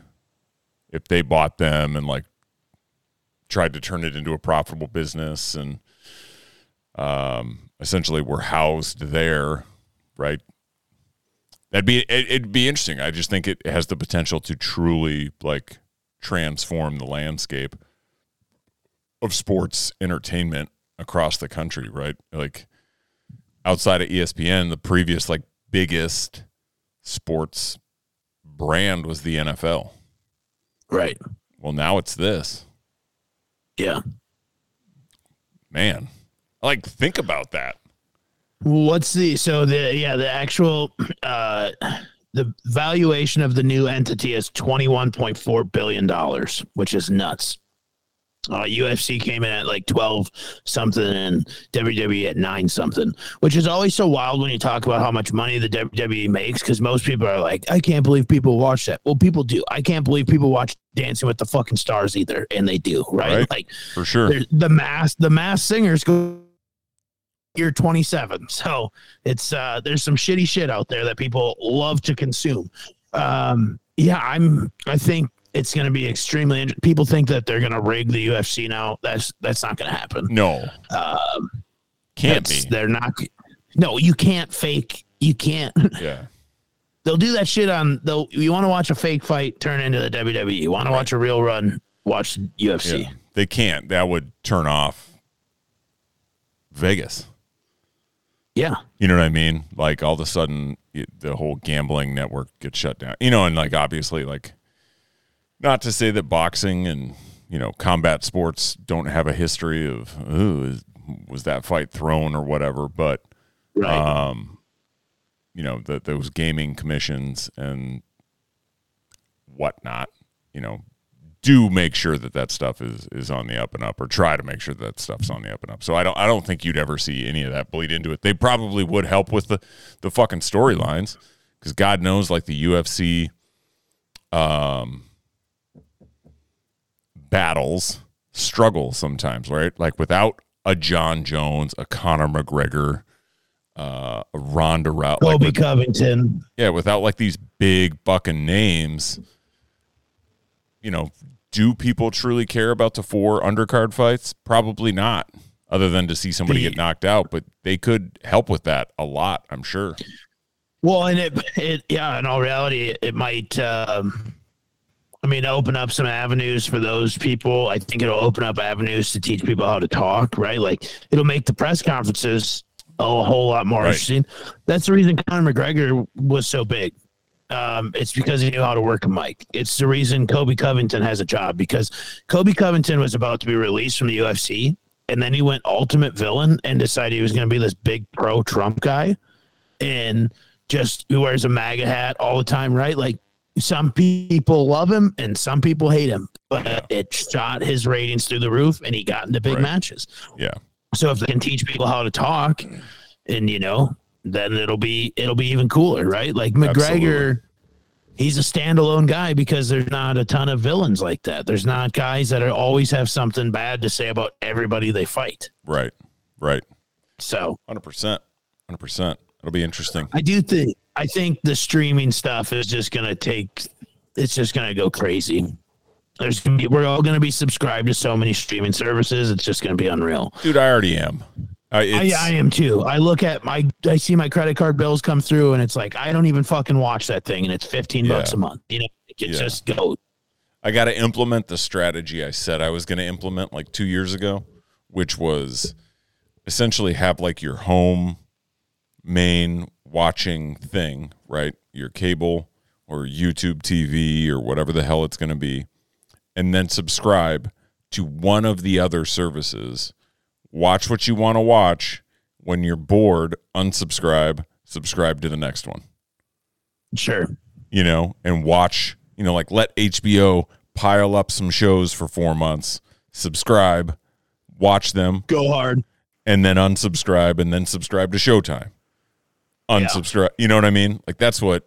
if they bought them and like tried to turn it into a profitable business and um, essentially were housed there, right? That'd be it, it'd be interesting. I just think it has the potential to truly like transform the landscape of sports entertainment across the country, right? Like outside of ESPN, the previous like biggest sports brand was the NFL. Right. Well, now it's this. Yeah. Man, like think about that. What's the so the yeah the actual uh the valuation of the new entity is twenty one point four billion dollars, which is nuts. Uh, UFC came in at like twelve something, and WWE at nine something, which is always so wild when you talk about how much money the WWE makes. Because most people are like, "I can't believe people watch that." Well, people do. I can't believe people watch Dancing with the fucking Stars either, and they do, right? Right. Like For sure. the mass the Masked Singers go year 27 so it's uh there's some shitty shit out there that people love to consume um yeah i'm i think it's going to be extremely int- people think that they're going to rig the ufc now that's that's not going to happen No. um Can't be. they're not no you can't fake you can't Yeah. they'll do that shit on they'll you want to watch a fake fight turn into the wwe you want to watch a real run watch ufc Yeah. They can't. That would turn off Vegas. Yeah You know what I mean? Like all of a sudden, it, the whole gambling network gets shut down. You know, and like obviously, like not to say that boxing and you know combat sports don't have a history of ooh, is, was that fight thrown or whatever, but right um, you know the, those gaming commissions and whatnot, you know, do make sure that that stuff is is on the up and up, or try to make sure that, stuff's on the up and up. So I don't I don't think you'd ever see any of that bleed into it. They probably would help with the the fucking storylines because God knows, like the UFC, um, battles struggle sometimes, right? Like without a Jon Jones, a Conor McGregor, uh, a Ronda Rousey, like Colby with- Covington. yeah, without like these big bucking names, you know, do people truly care about the four undercard fights? Probably not, other than to see somebody The- get knocked out. But they could help with that a lot, I'm sure. Well, and it, it, yeah, in all reality, it might, um, I mean, open up some avenues for those people. I think it'll open up avenues to teach people how to talk, right? Like it'll make the press conferences a whole lot more Right. interesting. That's the reason Conor McGregor was so big. Um, it's because he knew how to work a mic. It's the reason Colby Covington has a job because Colby Covington was about to be released from the UFC, and then he went ultimate villain and decided he was going to be this big pro Trump guy, and just who wears a MAGA hat all the time, right? Like some people love him and some people hate him, but it shot his ratings through the roof, and he got into big Right. matches. Yeah. So if they can teach people how to talk, and you know, then it'll be it'll be even cooler, right? Like McGregor, he's a standalone guy because there's not a ton of villains like that. There's not guys that are always have something bad to say about everybody they fight. Right. Right. So 100%. 100%. It'll be interesting. I do think I think the streaming stuff is just gonna take it's just gonna go crazy. There's gonna be, we're all gonna be subscribed to so many streaming services. It's just gonna be unreal. Dude, I already am. Uh, I, I am too. I look at my, I see my credit card bills come through, and it's like I don't even fucking watch that thing, and it's fifteen bucks a month. You know, it Yeah. just goes. I got to implement the strategy I said I was going to implement like two years ago, which was essentially have like your home main watching thing, right? Your cable or YouTube TV or whatever the hell it's going to be, and then subscribe to one of the other services. Watch what you want to watch. When you're bored, unsubscribe, subscribe to the next one Sure. you know, and watch, you know, like let HBO pile up some shows for four months, subscribe, watch them, Go hard. and then unsubscribe, and then subscribe to Showtime. Unsubscribe, you know what I mean? Like that's what,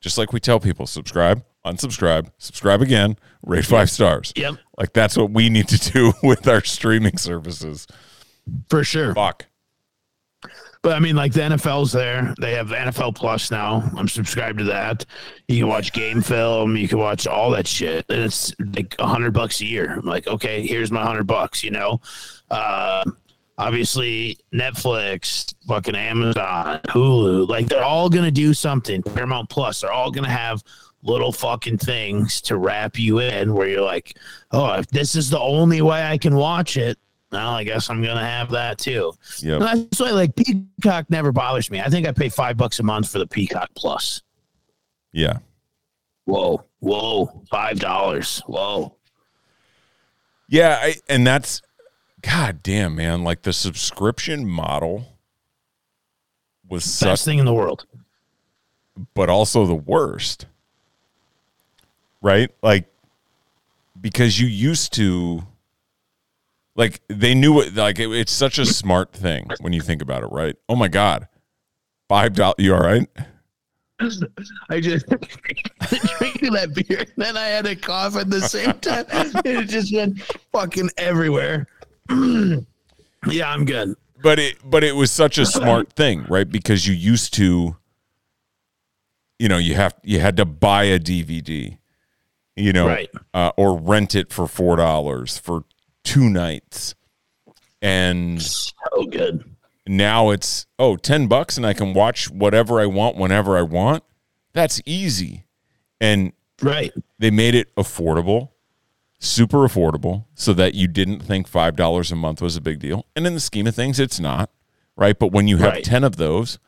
just like we tell people, subscribe, unsubscribe, subscribe again, rate five stars. Yep. Like that's what we need to do with our streaming services. For sure. Fuck. But I mean, like the NFL's there. They have NFL Plus now. I'm subscribed to that. You can watch game film. You can watch all that shit, and it's like a hundred bucks a year. I'm like, okay, here's my hundred bucks. You know, uh, obviously Netflix, fucking Amazon, Hulu, like they're all gonna do something. Paramount Plus, they're all gonna have little fucking things to wrap you in where you're like, oh, if this is the only way I can watch it, well, I guess I'm gonna have that too. That's why like Peacock never bothers me. I think I pay five bucks a month for the Peacock Plus. Yeah. Whoa, whoa, five dollars. Whoa. Yeah, I, and that's god damn man, like the subscription model was such Best thing in the world. but also the worst. Right? Like because you used to like they knew it like it, it's such a smart thing when you think about it, right? Oh my god. Five dollars you all right? I just drinking that beer, and then I had a cough at the same time. it just went fucking everywhere. yeah, I'm good. but it but it was such a smart thing right because you used to you know you have you had to buy a dvd you know Right. uh, or rent it for four dollars for two nights and So good. now it's oh 10 bucks and i can watch whatever i want whenever i want that's easy and Right. they made it affordable super affordable so that you didn't think $5 a month was a big deal and in the scheme of things it's not right but when you have Right. 10 of those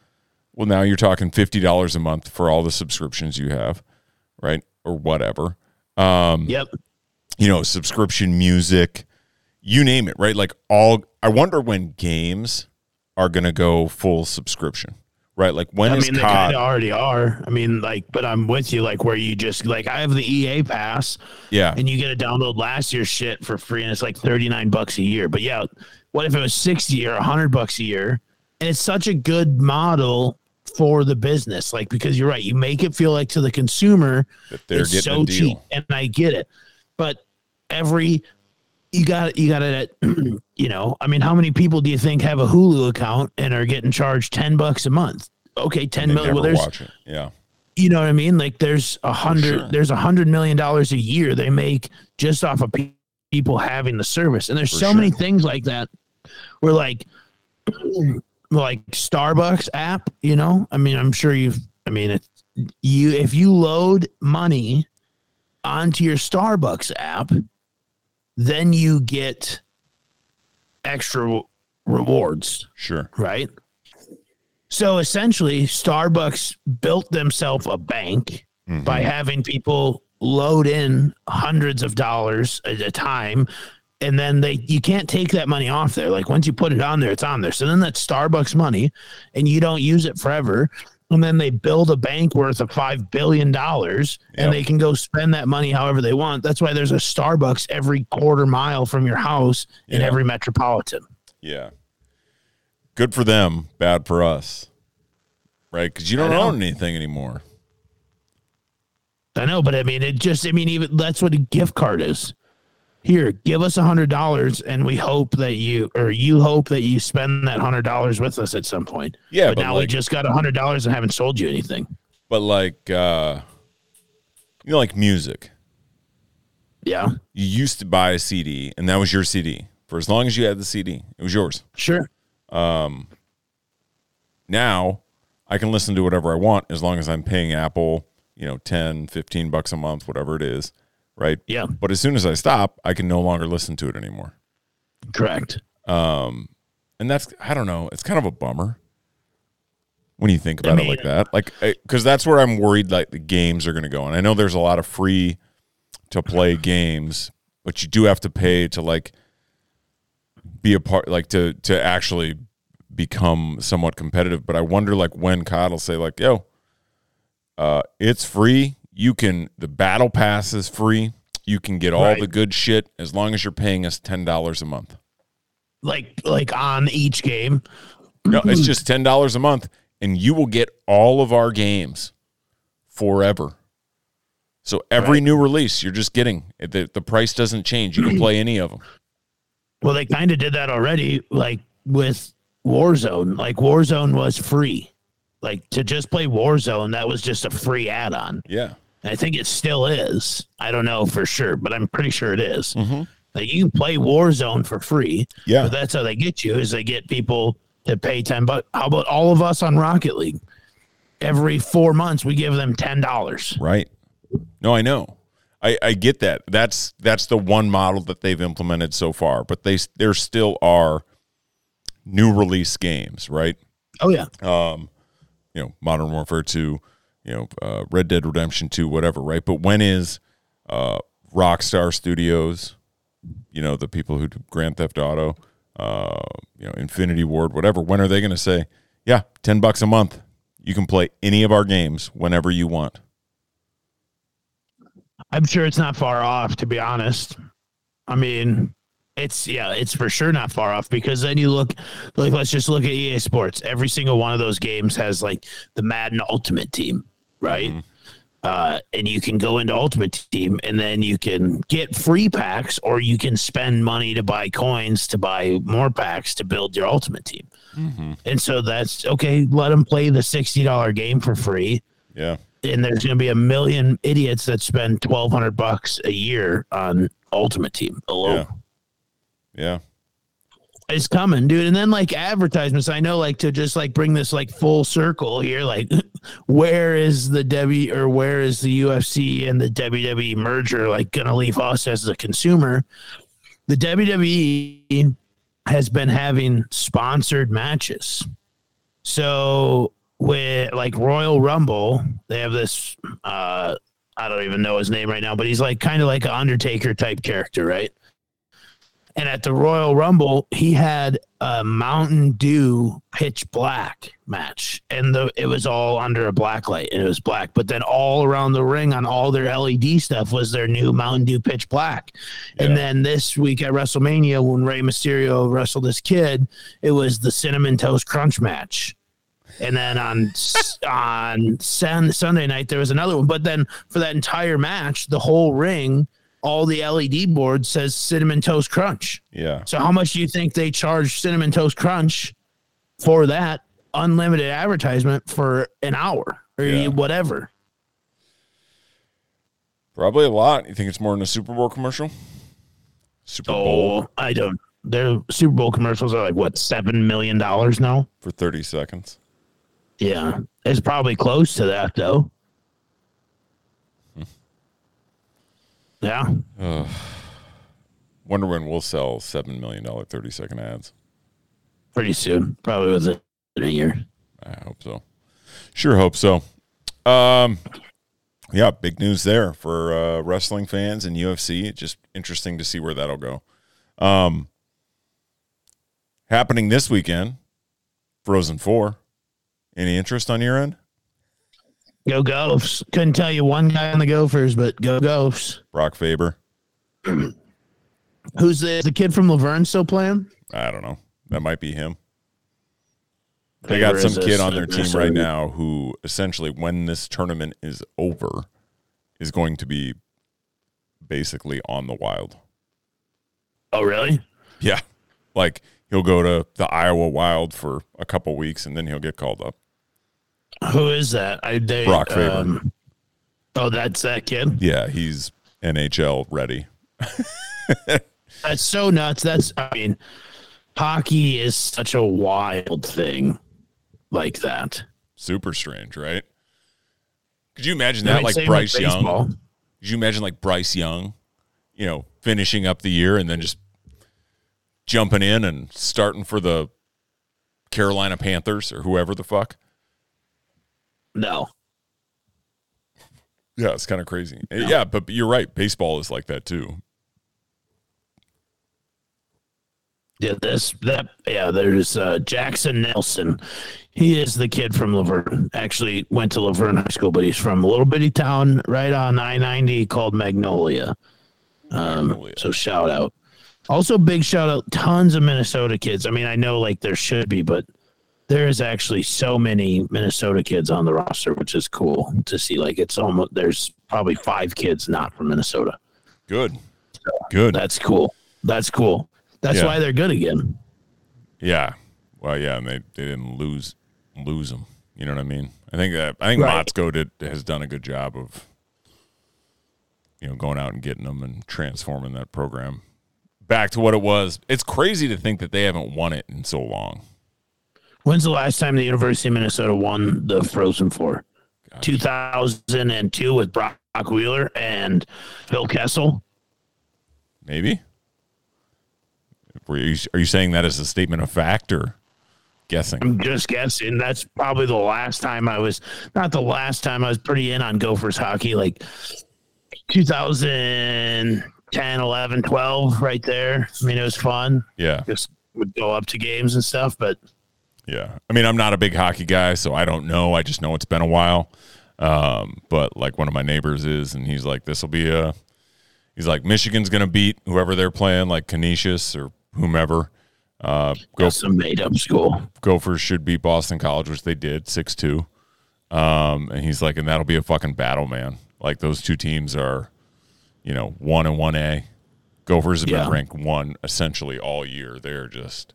well now you're talking $50 a month for all the subscriptions you have right or whatever um Yep. you know subscription music you name it right like all i wonder when games are going to go full subscription right like when I is mean, they kind of already are. I mean, like, but I'm with you. Like, where you just like, I have the EA pass, yeah and you get to download last year's shit for free, and it's like 39 bucks a year. But yeah, what if it was 60 or 100 bucks a year? And it's such a good model for the business, like because you're right, you make it feel like to the consumer that they're it's getting so a deal cheap, and I get it. But every you got it. you got it at you know i mean how many people do you think have a hulu account and are getting charged 10 bucks a month okay 10 million well there's. Yeah. you know what i mean like there's a hundred sure. there's a hundred million dollars a year they make just off of pe- people having the service and there's For so sure. many things like that where like like starbucks app you know i mean i'm sure you've i mean it's you if you load money onto your starbucks app then you get extra rewards Sure. right? So essentially, Starbucks built themselves a bank Mm-hmm. by having people load in hundreds of dollars at a time. And then they you can't take that money off there. Like once you put it on there, it's on there. So then that's Starbucks money and you don't use it forever. And then they build a bank worth of five billion dollars Yep. and they can go spend that money however they want. That's why there's a Starbucks every quarter mile from your house in every metropolitan. Yeah. Good for them, bad for us. Right? Because you don't own anything anymore. I know, but I mean, it just, I mean, even that's what a gift card is. Here, give us a hundred dollars, and we hope that you, or you hope that you spend that hundred dollars with us at some point. Yeah, but, but now we just got a hundred dollars and haven't sold you anything. But like uh you know, like music. Yeah, You used to buy a CD and that was your CD. For as long as you had the CD, it was yours. sure. Um, now I can listen to whatever I want as long as I'm paying Apple, you know, 10, 15 bucks a month, whatever it is. Right. Yeah, But as soon as I stop, I can no longer listen to it anymore. correct. Um, and that's, I don't know, it's kind of a bummer when you think about mean- it like that. Like, because that's where I'm worried like the games are going to go. And I know there's a lot of free to play games, but you do have to pay to like be a part, like to, to actually become somewhat competitive. But I wonder like when COD will say, like, yo, uh, it's free. You can, the battle pass is free. You can get all Right. the good shit as long as you're paying us $10 a month. Like, like on each game. No, it's just ten dollars a month, and you will get all of our games forever. So every new release, you're just getting the the price doesn't change. You can play any of them. Well, they kind of did that already, like with Warzone. Like Warzone was free. Like to just play Warzone, that was just a free add-on. Yeah, I think it still is. I don't know for sure, but I'm pretty sure it is. Mm-hmm. Like you can play Warzone for free. Yeah. But that's how they get you is they get people to pay 10 bucks. How about all of us on Rocket League? Every four months we give them ten dollars. right. No, I know. I, I get that. That's that's the one model that they've implemented so far. But they there still are new release games, right? Oh yeah. Um, you know, Modern Warfare 2, you know, uh, Red Dead Redemption 2, whatever, right? But when is uh, Rockstar Studios, you know, the people who do Grand Theft Auto, uh, you know, Infinity Ward, whatever, when are they going to say, yeah, 10 bucks a month, you can play any of our games whenever you want? I'm sure it's not far off, to be honest. I mean, it's yeah, it's for sure not far off because then you look like let's just look at EA Sports. Every single one of those games has like the Madden Ultimate Team, right? Uh, and you can go into Ultimate Team and then you can get free packs or you can spend money to buy coins to buy more packs to build your Ultimate Team. And so that's okay. Let them play the sixty dollar game for free Yeah. and there's going to be a million idiots that spend 1200 bucks a year on ultimate team alone Yeah. Yeah. it's coming dude and then like advertisements i know like to just like bring this like full circle here like where is the w or where is the ufc and the wwe merger like gonna leave us as a consumer the wwe has been having sponsored matches so with like Royal Rumble, they have this uh I don't even know his name right now, but he's like kind of like an Undertaker type character, right? And at the Royal Rumble, he had a Mountain Dew pitch black match. And the it was all under a black light and it was black. But then all around the ring on all their LED stuff was their new Mountain Dew pitch black. Yeah. And then this week at WrestleMania, when Rey Mysterio wrestled this kid, it was the cinnamon toast crunch match. And then on on sun, Sunday night there was another one. But then for that entire match, the whole ring all the LED board says cinnamon toast crunch. Yeah. So how much do you think they charge cinnamon toast crunch for that unlimited advertisement for an hour or Yeah. whatever? Probably a lot. You think it's more than a Super Bowl commercial? Super oh, Bowl Oh, I don't. Their Super Bowl commercials are like what seven million dollars now. for 30 seconds. Yeah, it's probably close to that though. Yeah, Wonder when we'll sell $7 million 30 second ads. pretty soon, probably within a year. I hope so. Sure hope so. Um, yeah, big news there for uh, wrestling fans and UFC. Just interesting to see where that'll go. Um, happening this weekend, Frozen 4. Any interest on your end? Go Gophers! Couldn't tell you one guy on the Gophers, but go Gophers! Brock Faber? Who's the the kid from Luverne still playing? I don't know. That might be him. They got some kid on their team right now who essentially, when this tournament is over, is going to be basically on the wild. Oh, really? Yeah. Like he'll go to the Iowa Wild for a couple weeks and then he'll get called up. Who is that? I they, Brock Faber. um, oh, that's that kid. Yeah, he's NHL ready. That's so nuts. That's I mean, hockey is such a wild thing, like that. Super strange, right? Could you imagine that like Bryce Young? Could you imagine like Bryce Young, you know, finishing up the year and then just jumping in and starting for the Carolina Panthers or whoever the fuck? No, Yeah, it's kind of crazy. Yeah, but you're right. Baseball is like that too. yeah, this that yeah. There's uh, Jaxon Nelson. He is the kid from Luverne. Actually, went to Luverne High School, but he's from a little bitty town right on I ninety called Magnolia. Um, Magnolia. so shout out. Also, big shout out. Tons of Minnesota kids. I mean, I know like there should be, but there is actually so many Minnesota kids on the roster, which is cool to see. Like it's almost there's probably five kids not from Minnesota. Good. Good. That's cool. That's cool. That's Yeah. why they're good again. Yeah. Well, yeah, and they, they didn't lose lose them. You know what I mean? I think that I think Right. Motzko did has done a good job of you know going out and getting them and transforming that program back to what it was. It's crazy to think that they haven't won it in so long. When's the last time the University of Minnesota won the Frozen Four? 2002 with Brock Wheeler and Phil Kessel. Maybe. Were you, are you saying that as a statement of fact or guessing? I'm just guessing. That's probably the last time I was, not the last time I was pretty in on Gophers hockey, like 2010, 11, 12, right there. I mean, it was fun. Yeah. Just would go up to games and stuff, but Yeah. I mean, I'm not a big hockey guy, so I don't know. I just know it's been a while. Um, but like one of my neighbors is, and he's like, this will be a, he's like, Michigan's going to beat whoever they're playing, like Canisius or whomever. Uh, go, some made up school. Gophers should beat Boston College, which they did, 6 2. Um, and he's like, and that'll be a fucking battle, man. Like those two teams are, you know, one and 1A. Gophers have Yeah. been ranked one essentially all year. They're just,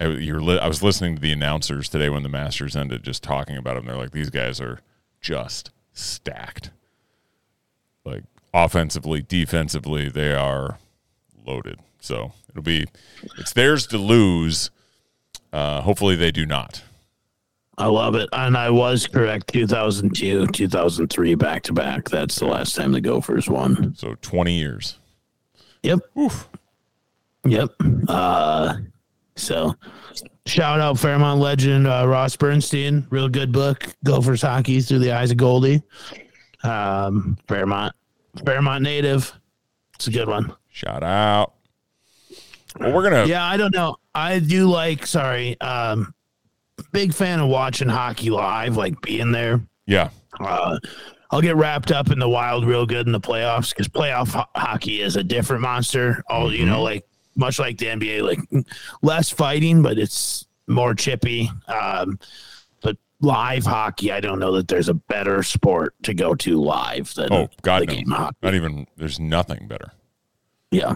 I- you're li- I was listening to the announcers today when the Masters ended, just talking about them. They're like, these guys are just stacked. Like offensively, defensively, they are loaded. So it'll be, it's theirs to lose. Uh, hopefully they do not. I love it. And I was correct 2002, 2003, back to back. That's the last time the Gophers won. So 20 years. Yep. Oof. Yep. Uh, so shout out Fairmont legend uh, Ross Bernstein. Real good book. Gophers hockey through the eyes of Goldie. Um, Fairmont, Fairmont native. It's a good one. Shout out. Well, we're gonna. Yeah, I don't know. I do like. Sorry. Um, big fan of watching hockey live, like being there. Yeah, Uh, I'll get wrapped up in the wild real good in the playoffs because playoff ho- hockey is a different monster. All you know, like much like the NBA, like less fighting, but it's more chippy. Um, but live hockey, I don't know that there's a better sport to go to live than Oh God, the no. game hockey. Not even. There's nothing better. Yeah.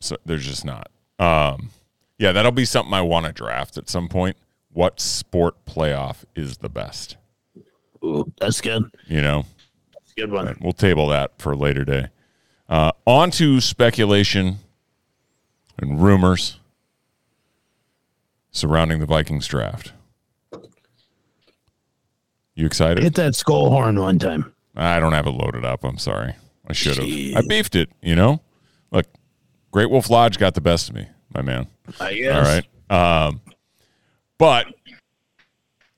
So there's just not. Um, yeah, that'll be something I want to draft at some point. What sport playoff is the best? Ooh, that's good. You know, That's a good one. we'll table that for a later day. Uh, on to speculation and rumors surrounding the Vikings draft. You excited? Hit that skull horn one time. I don't have it loaded up. I'm sorry. I should have. I beefed it, you know? Look, Great Wolf Lodge got the best of me, my man. I guess. All right. Um, but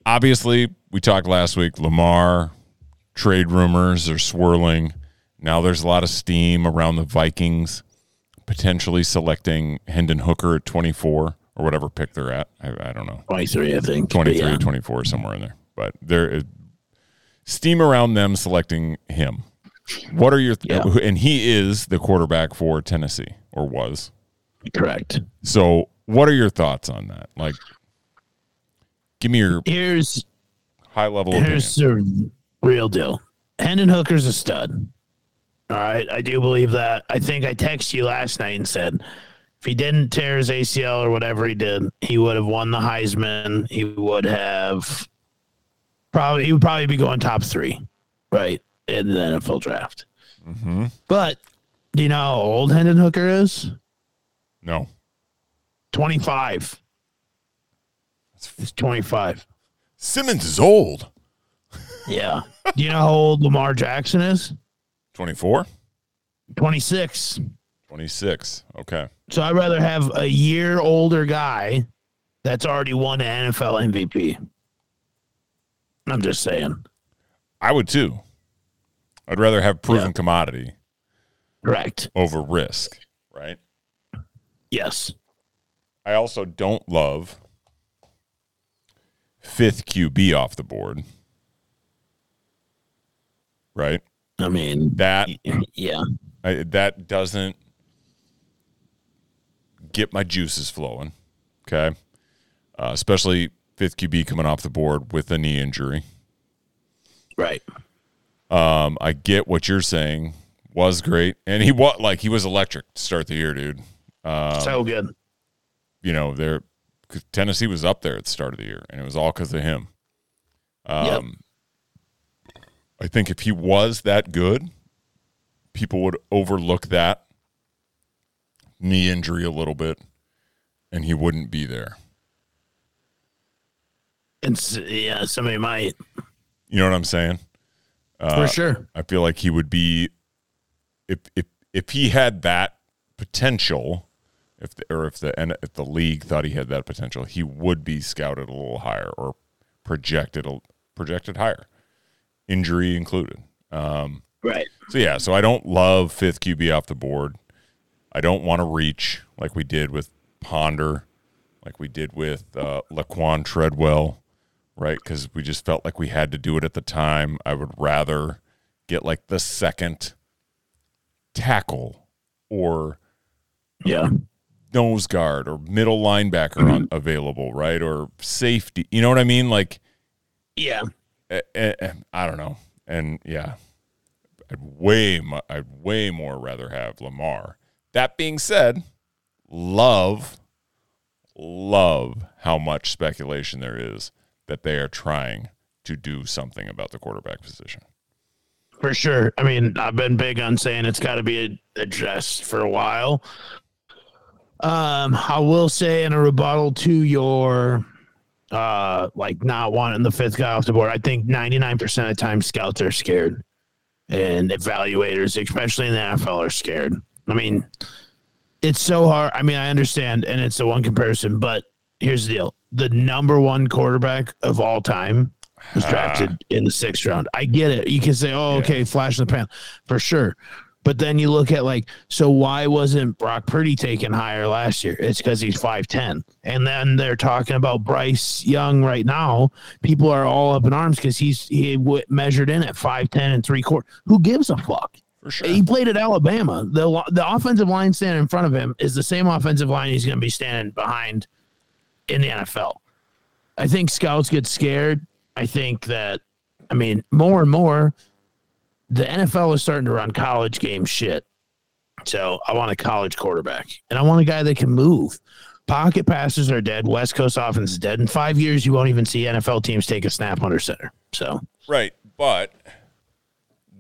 obviously, we talked last week. Lamar trade rumors are swirling. Now there's a lot of steam around the Vikings potentially selecting Hendon Hooker at 24 or whatever pick they're at. I, I don't know. 23, I think. 23, yeah. 24, somewhere in there. But there, steam around them selecting him. What are your Yeah. and he is the quarterback for Tennessee or was. Correct. So, what are your thoughts on that? Like give me your Here's high level opinion. here's the real deal. Hendon Hooker's a stud. All right. I do believe that. I think I texted you last night and said if he didn't tear his ACL or whatever he did, he would have won the Heisman. He would have probably he would probably be going top three, right, in the NFL draft. Mm-hmm. But do you know how old Hendon Hooker is? No. 25. He's 25. Simmons is old. Yeah. Do you know how old Lamar Jackson is? 24? 26. 26. Okay. So I'd rather have a year older guy that's already won an NFL MVP. I'm just saying. I would too. I'd rather have proven Yeah. commodity Correct. over risk, right? Yes. I also don't love fifth QB off the board. Right? I mean, That yeah. I, that doesn't get my juices flowing. Okay, uh, especially fifth QB coming off the board with a knee injury. Right. Um, I get what you're saying. Was great, and he was like he was electric to start the year, dude. Um, so good. you know, there Tennessee was up there at the start of the year, and it was all because of him. Yep. I think if he was that good, people would overlook that knee injury a little bit, and he wouldn't be there. And s- yeah, somebody might. You know what I'm saying? For uh, sure. I feel like he would be if if if he had that potential, if the, or if the and if the league thought he had that potential, he would be scouted a little higher or projected a, projected higher, injury included. Um, Right. so yeah, so I don't love fifth QB off the board. I don't want to reach like we did with Ponder, like we did with uh, Laquan Treadwell, right? Because we just felt like we had to do it at the time. I would rather get like the second tackle or Yeah. nose guard or middle linebacker on, available, right? Or safety. You know what I mean? Like Yeah. Eh, eh, eh, I don't know. And yeah, I'd way, I'd way more rather have Lamar. That being said, love, love how much speculation there is that they are trying to do something about the quarterback position. For sure. I mean, I've been big on saying it's got to be addressed for a while. Um, I will say in a rebuttal to your uh like not wanting the fifth guy off the board, I think 99% of the time scouts are scared. And evaluators, especially in the NFL, are scared. I mean, it's so hard. I mean, I understand, and it's the one comparison, but here's the deal. The number one quarterback of all time was drafted in the sixth round. I get it. You can say, oh, okay, flash in the pan for sure. But then you look at like, so why wasn't Brock Purdy taken higher last year? It's because he's 5'10. And then they're talking about Bryce Young right now. People are all up in arms because he's he w- measured in at 5'10 and three quarter. Who gives a fuck? For sure. He played at Alabama. The the offensive line standing in front of him is the same offensive line he's going to be standing behind in the NFL. I think scouts get scared I think that, I mean, more and more, the NFL is starting to run college game shit. So I want a college quarterback, and I want a guy that can move. Pocket passes are dead. West Coast offense is dead. In five years, you won't even see NFL teams take a snap under center. So Right, but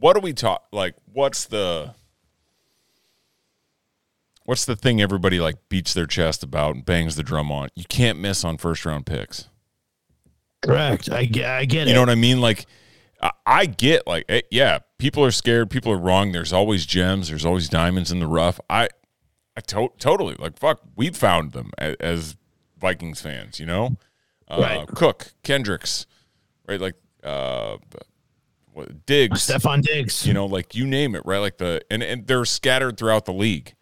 what do we talk like what's the what's the thing everybody like beats their chest about and bangs the drum on? You can't miss on first round picks. correct. I get. I get You it. know what I mean? Like I, get like eh, yeah, people are scared, people are wrong. There's always gems, there's always diamonds in the rough. I I to- totally like fuck, we've found them as, as Vikings fans, you know? Uh, Right. Cook, Kendricks, right? Like uh what, Diggs, Stefon Diggs. you know, like you name it, right? Like the and, and they're scattered throughout the league.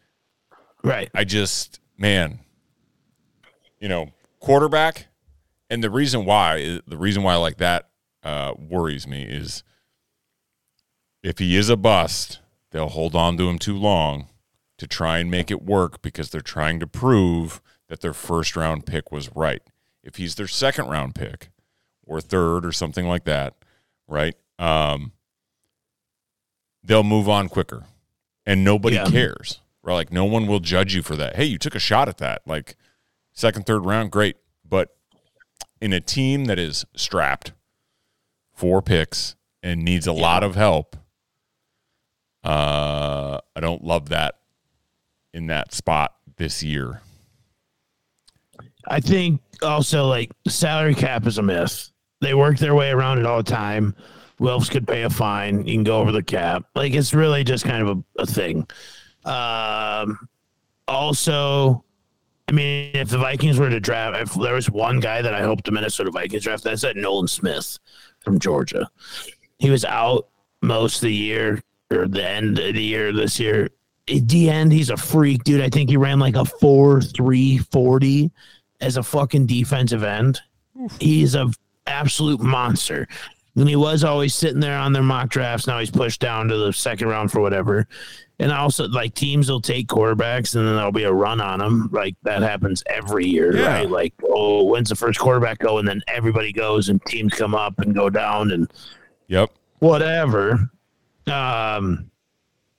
right. I just man, you know, quarterback, and the reason why the reason why I like that uh, worries me is if he is a bust, they'll hold on to him too long to try and make it work because they're trying to prove that their first round pick was right. If he's their second round pick or third or something like that, right? Um, they'll move on quicker and nobody Yeah. cares. Right? Like no one will judge you for that. Hey, you took a shot at that. Like second, third round, great. But in a team that is strapped, four picks, and needs a lot of help, uh, I don't love that in that spot this year. I think also like salary cap is a myth. They work their way around it all the time. Wilfs could pay a fine. You can go over the cap. Like it's really just kind of a, a thing. Um, also, I mean, if the Vikings were to draft, if there was one guy that I hope the Minnesota Vikings draft, that's that Nolan Smith from Georgia. He was out most of the year or the end of the year this year. At the end, he's a freak, dude. I think he ran like a four three forty as a fucking defensive end. He's a absolute monster. And he was always sitting there on their mock drafts. Now he's pushed down to the second round for whatever. And also, like teams will take quarterbacks, and then there'll be a run on them. Like that happens every year, Yeah. right? Like, oh, when's the first quarterback go? And then everybody goes, and teams come up and go down, and Yep. whatever. Um,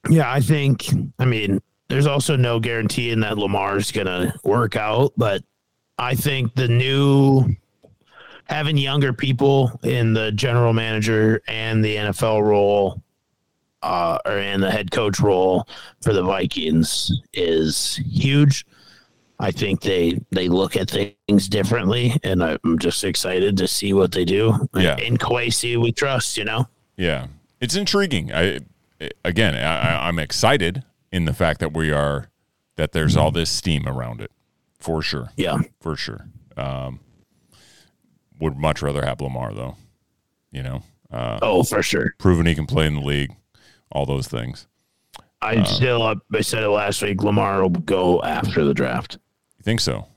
yeah, I think. I mean, there's also no guarantee in that Lamar's gonna work out, but I think the new having younger people in the general manager and the NFL role, uh, or in the head coach role for the Vikings is huge. I think they they look at things differently, and I'm just excited to see what they do. Yeah. in Kwesi, we trust. You know. Yeah, it's intriguing. I again, I, I'm excited in the fact that we are that there's all this steam around it, for sure, Yeah. for sure. Um, would much rather have Lamar though, you know, uh, Oh, for sure. proven he can play in the league, all those things. I still, uh, I said it last week. Lamar will go after the draft. You think so?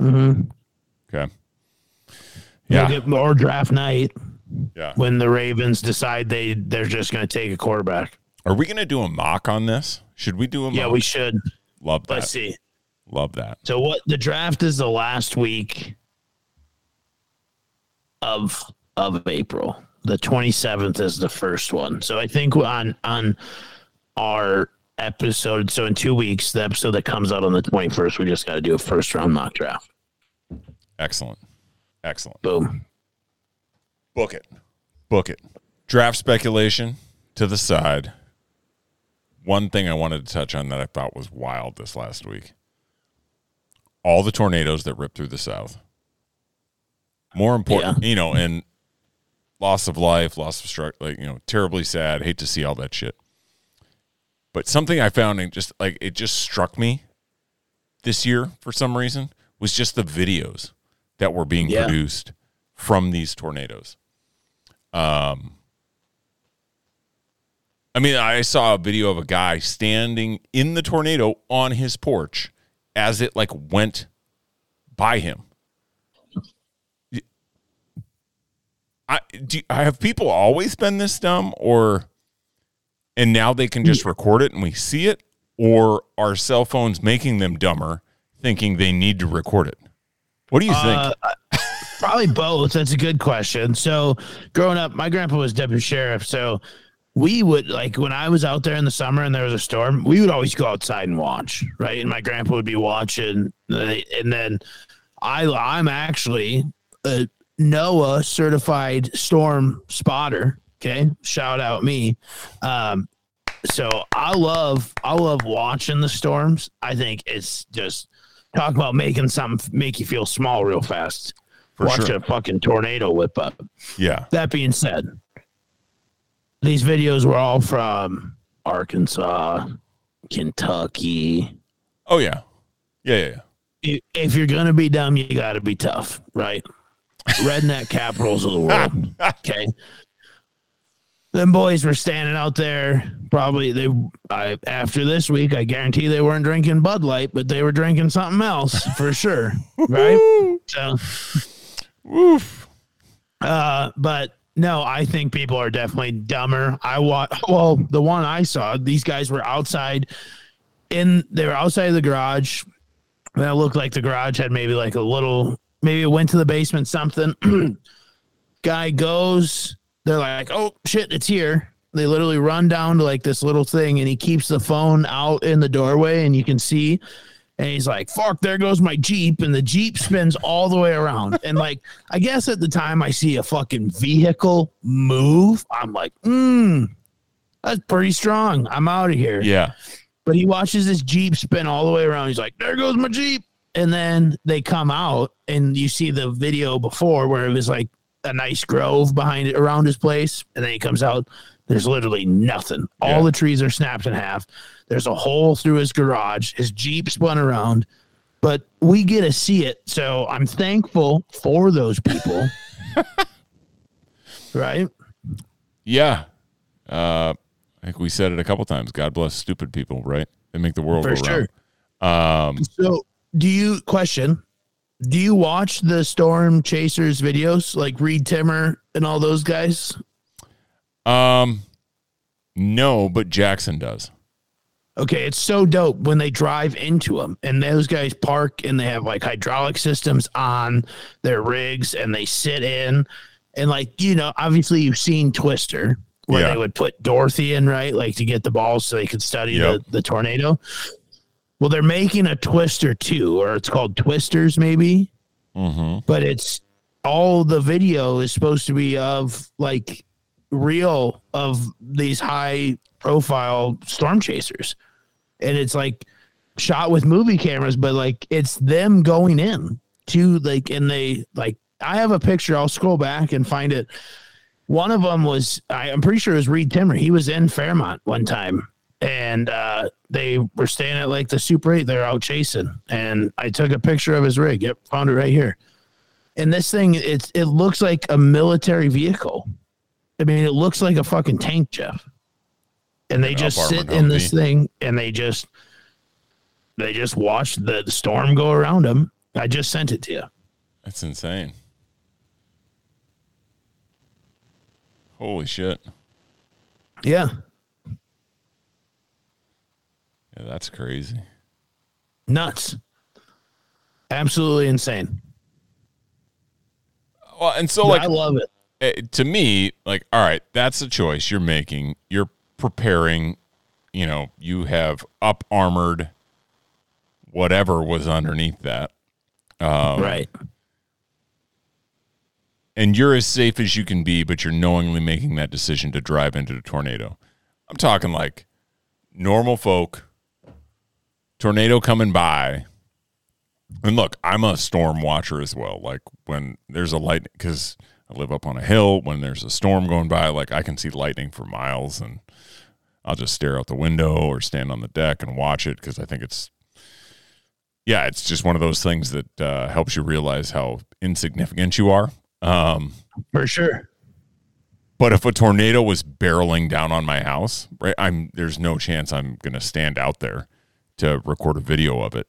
Mm-hmm. Okay. Yeah. Yeah, Or draft night yeah. when the Ravens decide they they're just going to take a quarterback. Are we gonna do a mock on this? Should we do a mock? Yeah, we should. love that. Let's see. Love that. So what? The draft is the last week of of April. The twenty seventh is the first one. So I think on on our episode, so in two weeks, the episode that comes out on the twenty first, we just got to do a first round mock draft. Excellent. Excellent. Boom. Book it. Book it. Draft speculation to the side. One thing I wanted to touch on that I thought was wild this last week. All the tornadoes that ripped through the South. More important, you know, and loss of life, loss of struck, like, you know, terribly sad. Hate to see all that shit. But something I found and just like it just struck me this year for some reason was just the videos that were being Yeah. produced from these tornadoes. Um, I mean, I saw a video of a guy standing in the tornado on his porch as it like went by him. I do. I have people always been this dumb, or and now they can just record it and we see it, or are cell phones making them dumber, thinking they need to record it? What do you think? Uh, Probably both. That's a good question. So, growing up, my grandpa was deputy sheriff. So, we would like when I was out there in the summer and there was a storm, we would always go outside and watch, right? And my grandpa would be watching, and then I I'm actually a NOAA certified storm spotter. Okay, shout out me. Um, so I love I love watching the storms. I think it's just talk about making something make you feel small real fast. For Watch sure. a fucking tornado whip up. Yeah. That being said, these videos were all from Arkansas, Kentucky. Oh yeah. Yeah, yeah, yeah. If you're gonna be dumb, you got to be tough, right? Redneck capitals of the world. Okay. Them boys were standing out there. Probably they. I after this week, I guarantee they weren't drinking Bud Light, but they were drinking something else for sure, right? So, Woof. Uh, but no, I think people are definitely dumber. I want well, the one I saw, these guys were outside in they were outside of the garage. That looked like the garage had maybe like a little maybe it went to the basement, something. Guy goes, they're like, Oh shit, it's here. They literally run down to like this little thing and he keeps the phone out in the doorway and you can see and he's like, fuck, there goes my Jeep. And the Jeep spins all the way around. And like, I guess at the time I see a fucking vehicle move, I'm like, hmm, that's pretty strong. I'm out of here. Yeah. But he watches this Jeep spin all the way around. He's like, there goes my Jeep. And then they come out and you see the video before where it was like a nice grove behind it around his place. And then he comes out. There's literally nothing. All Yeah. the trees are snapped in half. There's a hole through his garage. His Jeep spun around, but we get to see it. So I'm thankful for those people. right? Yeah. Uh I think we said it a couple times. God bless stupid people, right? They make the world For go sure. round. Um So, do you question? Do you watch the Storm Chasers videos like Reed Timmer and all those guys? um no, but Jackson does. Okay, it's so dope when they drive into them and those guys park and they have like hydraulic systems on their rigs and they sit in and like you know obviously you've seen Twister where Yeah. they would put Dorothy in right like to get the balls so they could study Yep. the, the tornado. Well, they're making a Twister too, or it's called Twisters maybe. Mm-hmm. but it's all the video is supposed to be of like real of these high profile storm chasers and it's like shot with movie cameras but like it's them going in to like and they like i have a picture i'll scroll back and find it one of them was I, i'm pretty sure it was reed timmer he was in fairmont one time and uh, they were staying at like the super 8 they're out chasing. And i took a picture of his rig. Yep found it right here. And this thing it's it looks like a military vehicle. I mean it looks like a fucking tank jeff. And they just sit in this thing and they just they just watch the, the storm go around them i just sent it to you That's insane. Holy shit. yeah Yeah, that's crazy. nuts absolutely insane Well, and so like i love it eh, to me, like, all right, that's a choice you're making. You're preparing, you know, you have up armored whatever was underneath that. Um, right And you're as safe as you can be, but you're knowingly making that decision to drive into the tornado. I'm talking like normal folk, tornado coming by. And look, I'm a storm watcher as well. Like when there's a light, because I live up on a hill, when there's a storm going by, like I can see lightning for miles and I'll just stare out the window or stand on the deck and watch it because I think it's, yeah, it's just one of those things that uh, helps you realize how insignificant you are. Um, for sure but if a tornado was barreling down on my house, right, I'm there's no chance I'm going to stand out there to record a video of it.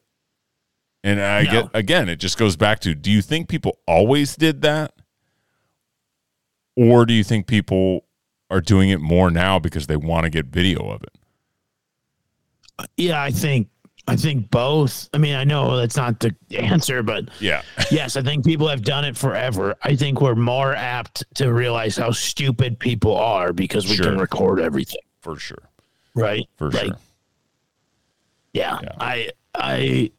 And I No. get again, it just goes back to do you think people always did that? Or do you think people are doing it more now because they want to get video of it? yeah i think I think both. I mean, I know that's not the answer, but Yeah. yes, I think people have done it forever. I think we're more apt to realize how stupid people are because we Sure. can record everything, For sure. right? For Like, sure. Yeah, Yeah. I, I,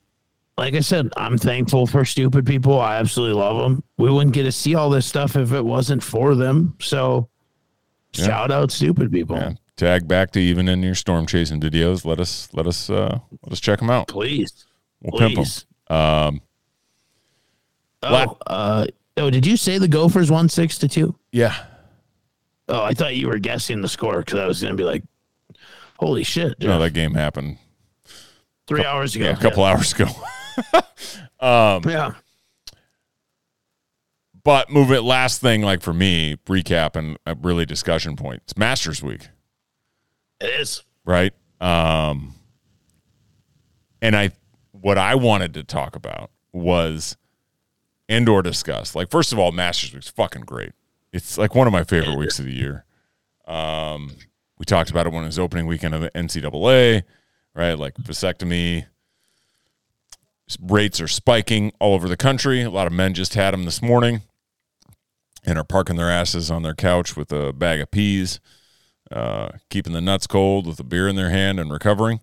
like I said, I'm thankful for stupid people. I absolutely love them. We wouldn't get to see all this stuff if it wasn't for them. So, Yeah. shout out stupid people, Yeah. Tag back to even in your storm chasing videos. Let us let us uh let us check them out. please, We'll pimp 'em. please. Um La- Oh, uh, oh, did you say the Gophers won six to two? yeah. Oh, I thought you were guessing the score because I was going to be like, "Holy shit!" No, that game happened three hours ago. yeah, a couple hours ago. Yeah. But move it last thing like for me, recap and a really discussion point. It's Masters week. it is. right? Um, and I, what I wanted to talk about was and or discuss. Like, first of all, Masters Week's fucking great. It's like one of my favorite weeks of the year. Um, we talked about it when it was opening weekend of the NCAA, right? Like vasectomy rates are spiking all over the country. A lot of men just had them this morning and are parking their asses on their couch with a bag of peas uh, keeping the nuts cold with a beer in their hand and recovering.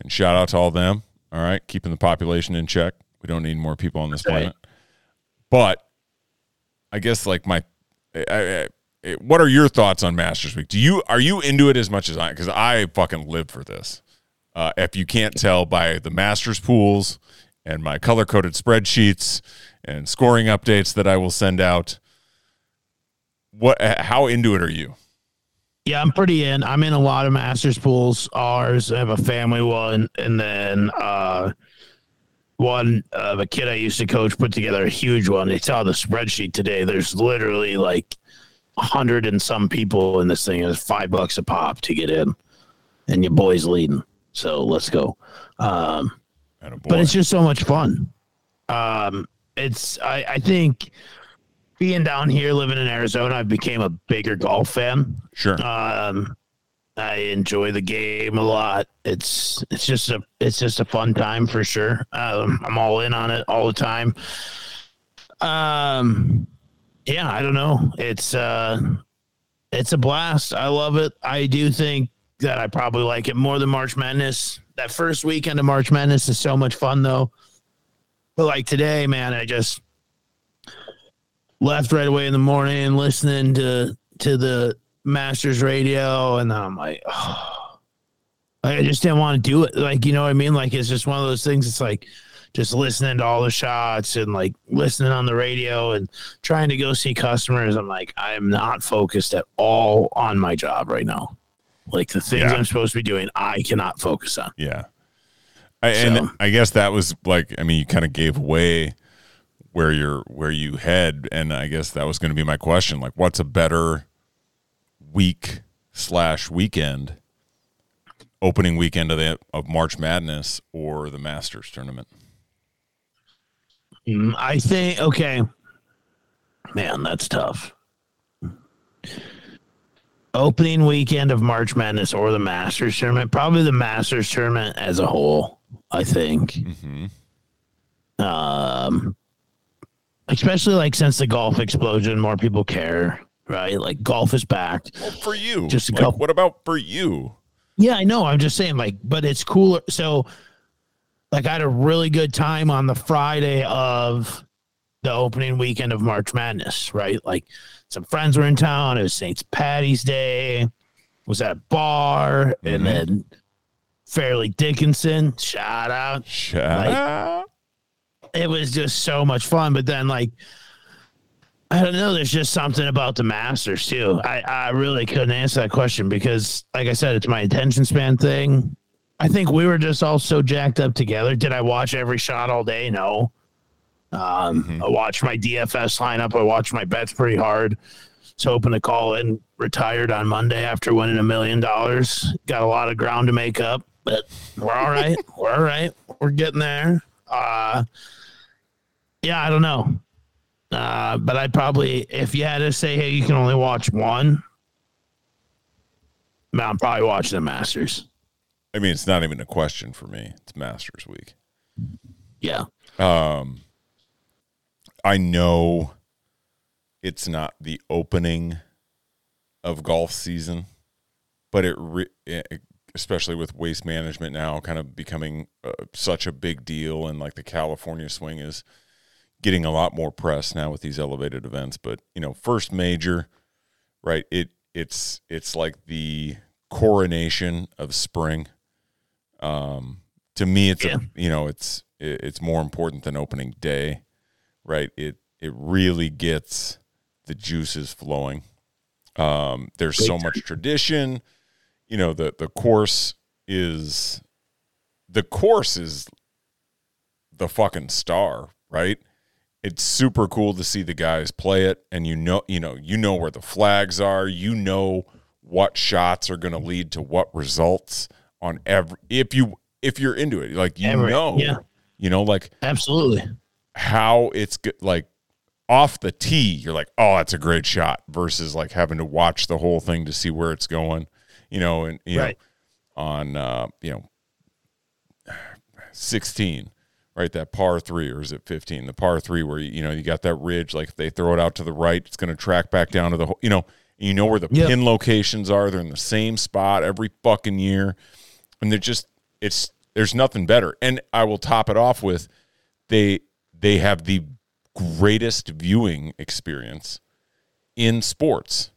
And shout out to all them. All right, keeping the population in check. We don't need more people on this Right. planet. But I guess like my, I, I, I- what are your thoughts on Masters Week? Do you are you into it as much as I? Because I fucking live for this. Uh, if you can't tell by the Masters pools and my color coded spreadsheets and scoring updates that I will send out, what? How into it are you? Yeah, I'm pretty in. I'm in a lot of masters pools. Ours, I have a family one, and then uh, one of a kid I used to coach put together a huge one. They saw the spreadsheet today. There's literally like a hundred and some people in this thing. It's five bucks a pop to get in, and your boy's leading. So let's go. Um, but it's just so much fun. Um, it's I, I think being down here living in Arizona, I became a bigger golf fan. Sure. Um, I enjoy the game a lot. It's it's just a it's just a fun time for sure. Um, I'm all in on it all the time. Um, yeah, I don't know. It's uh, it's a blast. I love it. I do think that I probably like it more than March Madness. That first weekend of March Madness is so much fun though. But like today, man, I just left right away in the morning listening to to the Masters radio, and I'm like, oh, I just didn't want to do it. Like, you know what I mean? Like, it's just one of those things. It's like just listening to all the shots and like listening on the radio and trying to go see customers. I'm like, I am not focused at all on my job right now. Like the things Yeah. I'm supposed to be doing, I cannot focus on. Yeah. I, and I guess that was like, I mean, you kind of gave away where you're, where you head. And I guess that was going to be my question. Like, what's a better week slash weekend, opening weekend of the, of March Madness or the Masters tournament? Mm, I think okay. Man, that's tough. Opening weekend of March Madness or the Masters tournament, probably the Masters tournament as a whole. I think, Mm-hmm. um, especially like since the golf explosion, more people care, right? Like golf is back. Well, for you, Just a like, couple- what about for you? Yeah, I know. I'm just saying, like, but it's cooler. So, like, I had a really good time on the Friday of the opening weekend of March Madness, right? Like, some friends were in town. It was St. Patty's Day. Was at a bar, and Mhm. then Fairleigh Dickinson. Shout out. Shout Like- up. It was just so much fun. But then, like, I don't know. There's just something about the Masters too. I, I really couldn't answer that question because, like I said, it's my attention span thing. I think we were just all so jacked up together. Did I watch every shot all day? No. Um, Mhm. I watched my DFS lineup. I watched my bets pretty hard. Was hoping to call in retired on Monday after winning a million dollars. Got a lot of ground to make up, but we're all right. we're all right. We're getting there. Uh, yeah, I don't know. Uh, but I'd probably, if you had to say, hey, you can only watch one, man, I'm probably watching the Masters. I mean, it's not even a question for me. It's Masters Week. Yeah. I know it's not the opening of golf season, but it, re- it especially with waste management now kind of becoming uh, such a big deal and like the California swing is getting a lot more press now with these elevated events, but you know, first major, right? It it's it's like the coronation of spring. Um to me it's Yeah. a, you know, it's it's more important than opening day right? It it really gets the juices flowing. Um, there's so much tradition. You know, the the course is the course is the fucking star, right? It's super cool to see the guys play it and you know, you know, you know where the flags are, you know what shots are going to lead to what results on every if you if you're into it. Like you know. yeah. You know like Absolutely. How it's like off the tee you're like oh that's a great shot versus like having to watch the whole thing to see where it's going you know and you Right. know on uh you know 16 right that par 3 or is it 15 the par 3 where you know you got that ridge like if they throw it out to the right it's going to track back down to the you know you know where the Yep. pin locations are they're in the same spot every fucking year and they're just it's there's nothing better and i will top it off with they they have the greatest viewing experience in sports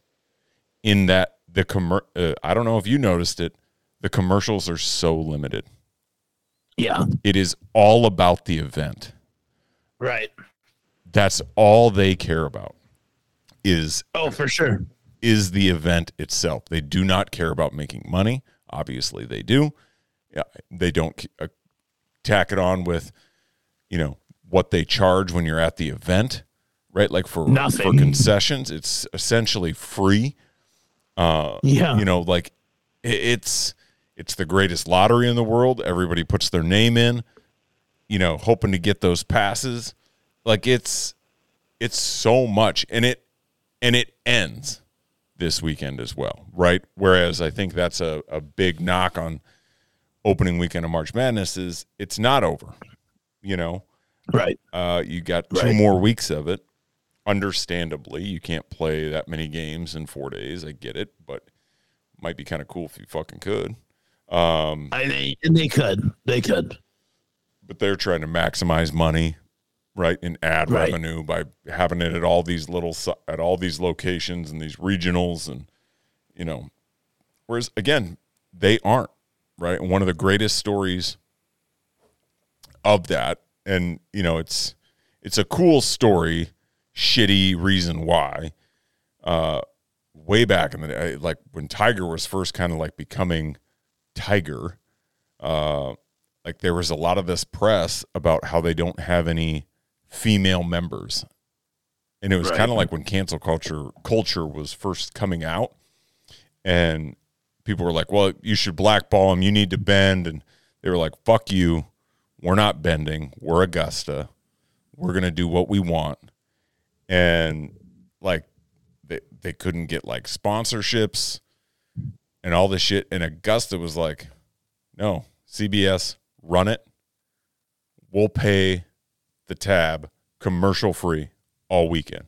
in that the commer- uh, I don't know if you noticed it the commercials are so limited Yeah. it is all about the event Right. that's all they care about is Oh, for sure. is the event itself they do not care about making money obviously they do yeah, they don't uh, tack it on with you know what they charge when you're at the event right? Like for for concessions it's essentially free. Uh, Yeah. you know like it's it's the greatest lottery in the world. Everybody puts their name in you know hoping to get those passes. Like it's it's so much and it and it ends this weekend as well right? Whereas i think that's a, a big knock on opening weekend of march madness is it's not over you know right. uh, you got two Right. more weeks of it. Understandably, you can't play that many games in four days. I get it, but might be kind of cool if you fucking could. I, they, and they could. They could. But they're trying to maximize money, right, and ad Right. revenue by having it at all these little at all these locations and these regionals, and you know, whereas again, they aren't right. And one of the greatest stories of that, and you know, it's it's a cool story, shitty reason why. Uh, way back in the day, like when Tiger was first kind of like becoming Tiger, uh, like there was a lot of this press about how they don't have any female members, and it was Right. kind of like when cancel culture culture was first coming out, and people were like, "Well, you should blackball them. You need to bend," and they were like, "Fuck you. We're not bending. We're Augusta. We're gonna do what we want." And like they they couldn't get like sponsorships and all this shit. And Augusta was like, "No, CBS, run it. We'll pay the tab commercial free all weekend."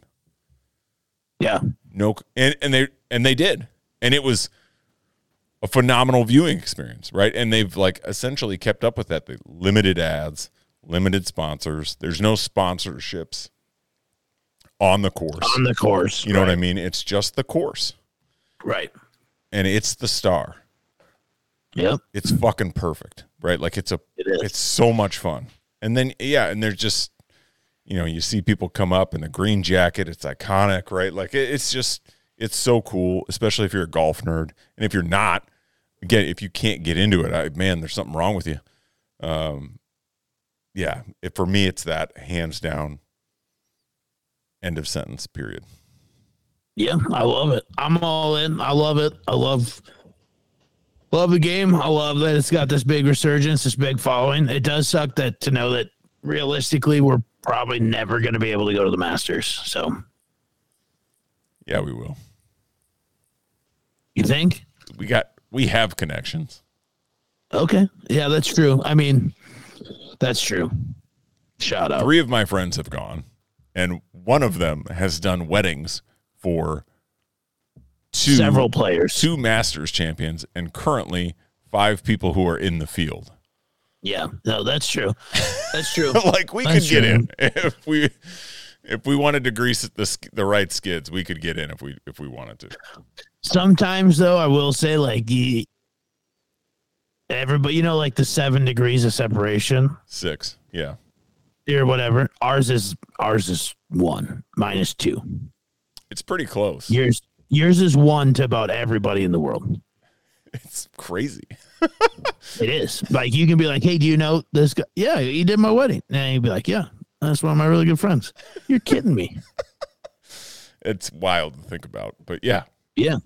Yeah. no and, and they and they did and it was a phenomenal viewing experience right? And they've like essentially kept up with that. The limited ads limited sponsors. There's no sponsorships on the course. On the course. you know what i mean? It's just the course. Right. and it's the star. Yep. it's fucking perfect right? Like it's a It is. it's so much fun. And then yeah and there's just you know you see people come up in the green jacket. It's iconic right? Like it, it's just it's so cool especially if you're a golf nerd and if you're not again if you can't get into it I, man there's something wrong with you um yeah it, for me it's that hands down end of sentence period Yeah, I love it. I'm all in. I love it. I love love the game. I love that it's got this big resurgence, this big following. It does suck that to know that realistically we're probably never going to be able to go to the Masters. So, yeah we will you think? we got we have connections Okay. Yeah, that's true. I mean, that's true. Shout out. Three of my friends have gone, and one of them has done weddings for two Several players. two Masters champions, and currently five people who are in the field. Yeah. No, that's true. That's true. like we That's could get in if we if we wanted to grease the the right skids, we could get in if we if we wanted to. Sometimes though, I will say like the everybody, you know, like the seven degrees of separation Six, yeah, or whatever. Ours is ours is one minus two. it's pretty close. Yours yours is one to about everybody in the world. It's crazy. It is like you can be like, hey, do you know this guy? Yeah, he did my wedding, and you'd be like, yeah, that's one of my really good friends. You're kidding me. It's wild to think about, but yeah, Yeah.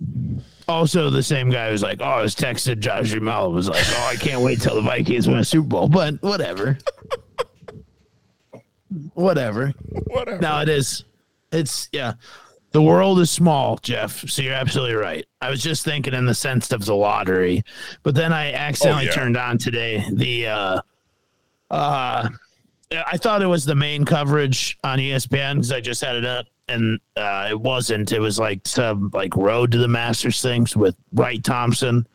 Also, the same guy who's like, "Oh, I was texted Josh Jamal was like, oh, I can't wait till the Vikings win a Super Bowl." But whatever, whatever. whatever. No, it is. It's yeah. The world is small, Jeff. So you're absolutely right. I was just thinking in the sense of the lottery, but then I accidentally yeah. turned on today the. uh uh I thought it was the main coverage on ESPN because I just had it up, and uh, it wasn't. It was like some like road to the Masters things with Wright Thompson,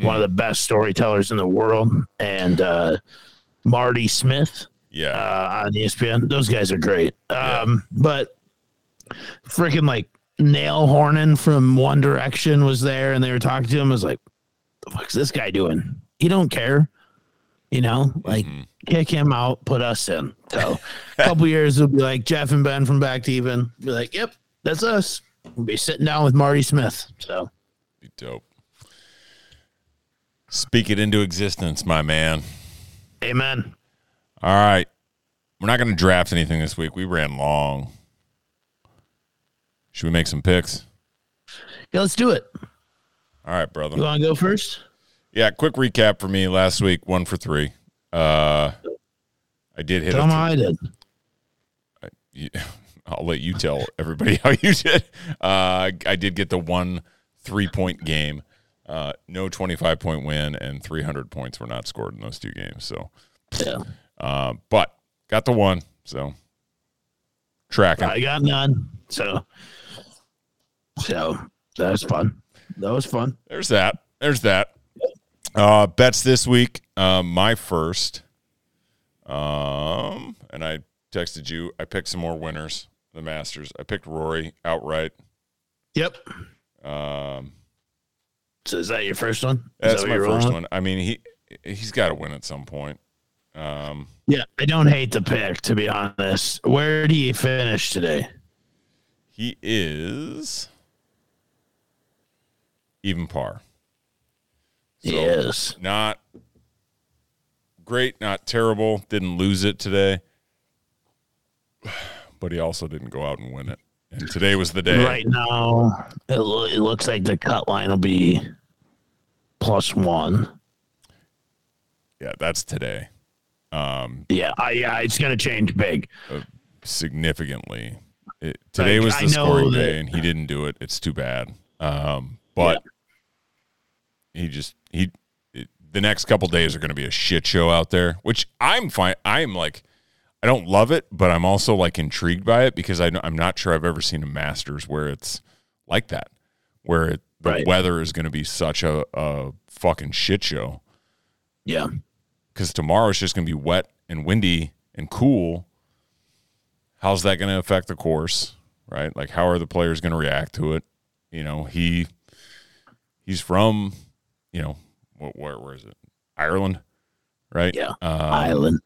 one of the best storytellers in the world, and uh, Marty Smith yeah, uh, on ESPN. Those guys are great. Um, But freaking like Niall Horan from One Direction was there, and they were talking to him. I was like, "The fuck's this guy doing? He don't care." You know, like mm-hmm. kick him out, put us in. So a couple years will be like Jeff and Ben from Back to Even. Be like, "Yep, that's us." We'll be sitting down with Marty Smith. So be dope. Speak it into existence, my man. amen. All right, we're not going to draft anything this week. We ran long. Should we make some picks? Yeah, let's do it. All right, brother. You want to go first? Yeah, quick recap for me. Last week, one for three. Uh, I did hit. Tell A them how I did. you- I'll let you tell everybody how you did. Uh, I did get the one three point game. Uh, no 25 point win, and 300 points were not scored in those two games. So, Yeah, uh, but got the one. So, tracking. I got none. So, so that was fun. That was fun. There's that. There's that. Uh, bets this week. Um, my first. Um, and I texted you. I picked some more winners. The Masters. I picked Rory outright. Yep. Um, So is that your first one? Is that's that my first rolling? one. I mean, he he's got to win at some point. Um, Yeah, I don't hate the pick to be honest. Where do you finish today? he is even par. So, yes. Not great, not terrible. Didn't lose it today. But he also didn't go out and win it. And today was the day. Right now, it, lo- it looks like the cut line will be plus one. Yeah, that's today. Um, Yeah, I, yeah, it's gonna change big. significantly. It, today Like, was the scoring that- day, and he didn't do it. It's too bad. Um, but he just he the next couple days are going to be a shit show out there, which I'm fine. I'm like, I don't love it, but I'm also like intrigued by it because I, know- I'm not sure I've ever seen a Masters where it's like that, where it, the Right. weather is going to be such a, a fucking shit show. Yeah, Because tomorrow it's just going to be wet and windy and cool. How's that going to affect the course? Right? Like, how are the players going to react to it? You know, he he's from, you know, wh- where where is it? Ireland, right? yeah. Um, Island.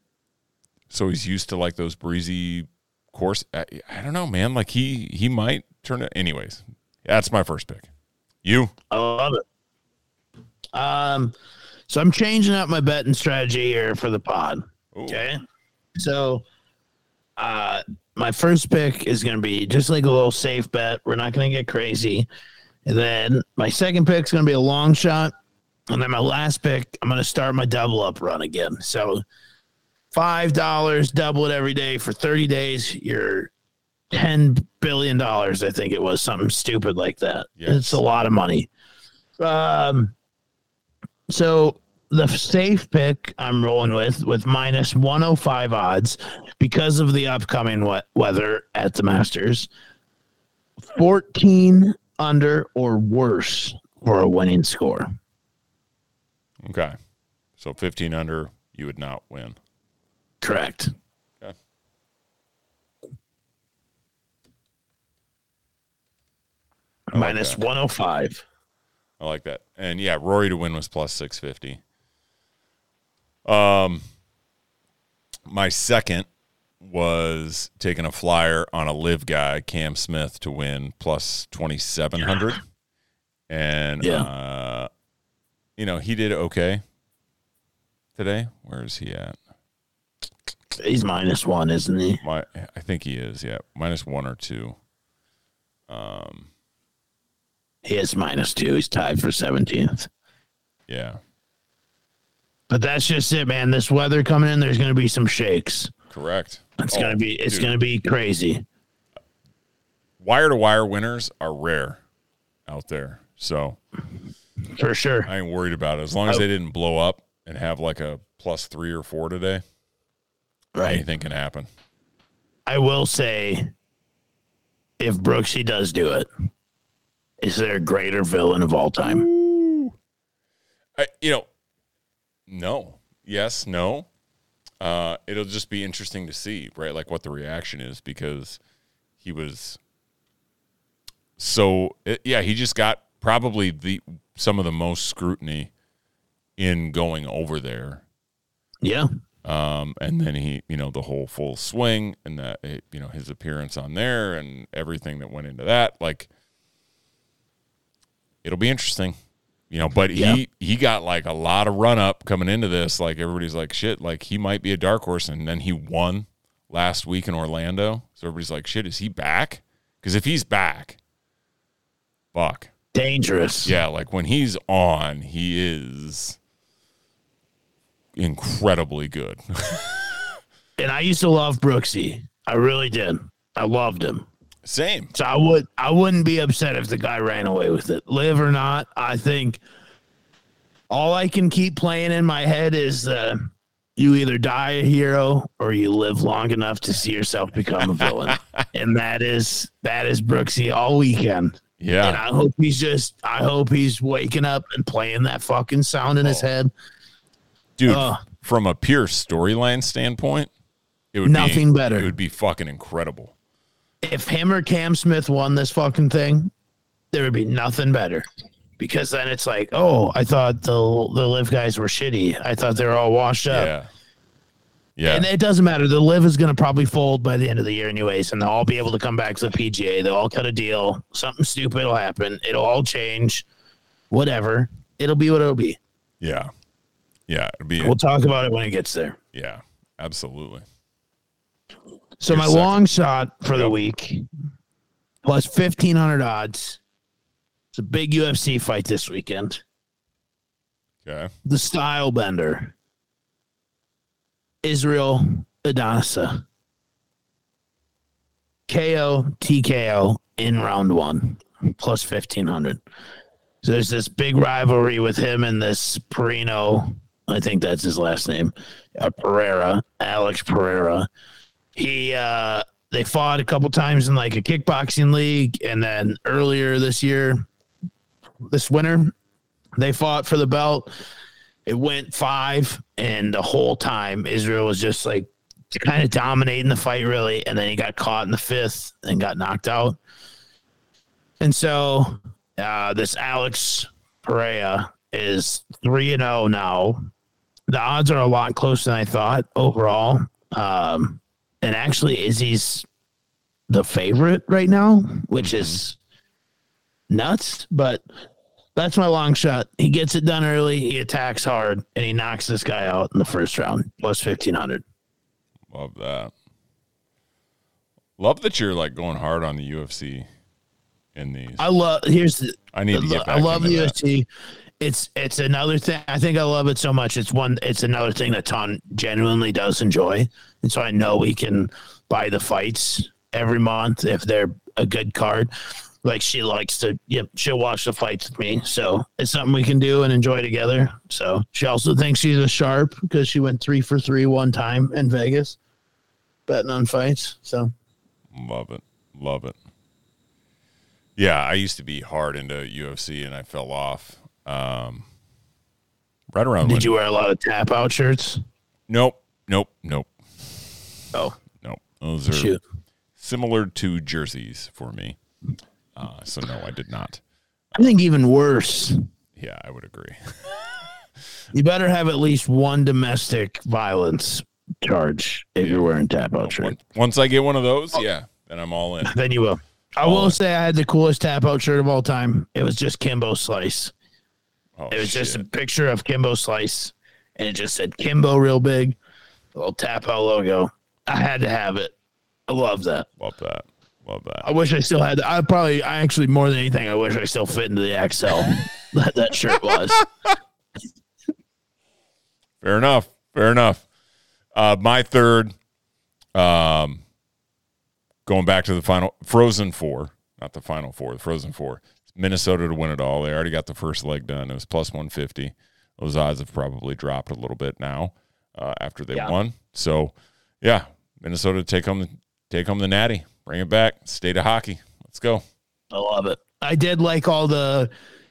so he's used to like those breezy course. I, I don't know, man. Like he he might turn it. Anyways, that's my first pick. You? I love it. Um, so I'm changing up my betting strategy here for the pod. Ooh. Okay. So, uh, my first pick is going to be just like a little safe bet. We're not going to get crazy. And then my second pick is going to be a long shot. And then my last pick, I'm going to start my double up run again. So, $5, double it every day for 30 days. You're $10 billion, I think it was something stupid like that. Yes. It's a lot of money. Um, so the safe pick I'm rolling with with minus 105 odds because of the upcoming wet weather at the Masters. 14 under or worse for a winning score. Okay. So 15 under, you would not win. Correct. Okay. I like 105. I like that. And yeah, Rory to win was plus 650. Um my second was taking a flyer on a LIV guy, Cam Smith to win plus 2700. And Yeah. uh you know, he did okay today. Where is he at? He's minus one, isn't he? My I think he is, yeah. Minus 1 or 2. Um He is minus two. He's tied for 17th. yeah. But that's just it, man. This weather coming in, there's going to be some shakes. Correct. It's Oh, going to be, it's dude. to be crazy. wire to wire winners are rare out there. So For sure. I ain't worried about it. As long as they didn't blow up and have like a plus three or four today, Right. anything can happen. I will say, if Brooksy does do it, is there a greater villain of all time? I, you know, no, yes, no. Uh, it'll just be interesting to see, right? Like what the reaction is because he was so it, yeah, he just got probably the some of the most scrutiny in going over there Yeah. um, and then he, you know, the whole full swing and that, you know, his appearance on there and everything that went into that, like, it'll be interesting, you know. But Yeah. he he got like a lot of run up coming into this. Like everybody's like, shit, like he might be a dark horse, and then he won last week in Orlando. So everybody's like, shit, is he back? Because if he's back, fuck, Dangerous. yeah, like when he's on, he is incredibly good. And I used to love Brooksy. I really did. I loved him. Same. So I would I wouldn't be upset if the guy ran away with it. LIV or not, I think all I can keep playing in my head is uh, you either die a hero or you live long enough to see yourself become a villain. and that is that is Brooksy all weekend. And Yeah. I hope he's just I hope he's waking up and playing that fucking sound in his Oh. head. Dude, Ugh. from a pure storyline standpoint, it would be Nothing be, better. It would be fucking incredible. If him or Cam Smith won this fucking thing, there would be nothing better. Because then it's like, oh, I thought the the LIV guys were shitty. I thought they were all washed up. Yeah. Yeah. And it doesn't matter. The LIV is going to probably fold by the end of the year, anyways, and they'll all be able to come back to the PGA. They'll all cut a deal. Something stupid will happen. It'll all change. Whatever. It'll be what it'll be. yeah. Yeah. It'd be, We'll talk about it when it gets there. yeah. Absolutely. So Your my second. long shot for the week plus fifteen hundred odds. It's a big UFC fight this weekend. Okay. The style bender. Israel Adesanya. KO TKO in round one, plus fifteen hundred. So there's this big rivalry with him and this Perino. I think that's his last name. Uh, Pereira, Alex Pereira. He uh they fought a couple times in like a kickboxing league, and then earlier this year, this winter, they fought for the belt. It went five, and the whole time Israel was just like kind of dominating the fight, really. And then he got caught in the fifth and got knocked out. And so uh, this Alex Pereira is three and zero now. The odds are a lot closer than I thought overall. Um, and actually, Izzy's the favorite right now, which is nuts. But that's my long shot. He gets it done early. He attacks hard, and he knocks this guy out in the first round, plus fifteen hundred. Love that. Love that you're like going hard on the UFC in these. I love. Here's the. I need to I love the that. UFC. It's it's another thing. I think I love it so much. It's one. It's another thing that Ton genuinely does enjoy, and so I know we can buy the fights every month if they're a good card. Like she likes to yep she'll watch the fights with me so it's something we can do and enjoy together so she also thinks she's a sharp because she went three for three one time in vegas betting on fights so Love it. Love it. Yeah, I used to be hard into UFC and I fell off. Um, right around. did when- you wear a lot of tap out shirts Nope. Nope. Nope. oh Nope. Those are shoot similar to jerseys for me. Uh, so no, I did not. i think even worse Yeah, I would agree. you better have at least one domestic violence charge if you're wearing tap out shirt Once- I get one of those, yeah, then I'm all in. then you will i Oh. will say i had the coolest tap out shirt of all time it was just kimbo slice Oh, It was just a picture of Kimbo Slice, and it just said Kimbo real big, little tap out logo. I had to have it. I love that. love that. Love that. I wish I still had. I probably, I actually more than anything, I wish I still fit into the XL that that shirt was. Fair enough. Fair enough. Uh, my third, um, going back to the final Frozen Four, not the final four, the Frozen Four. Minnesota to win it all. They already got the first leg done. It was plus one fifty. Those odds have probably dropped a little bit now uh, after they Yeah. won. So, yeah, Minnesota take home take home the natty, bring it back. State of hockey. Let's go. I love it. I did like all the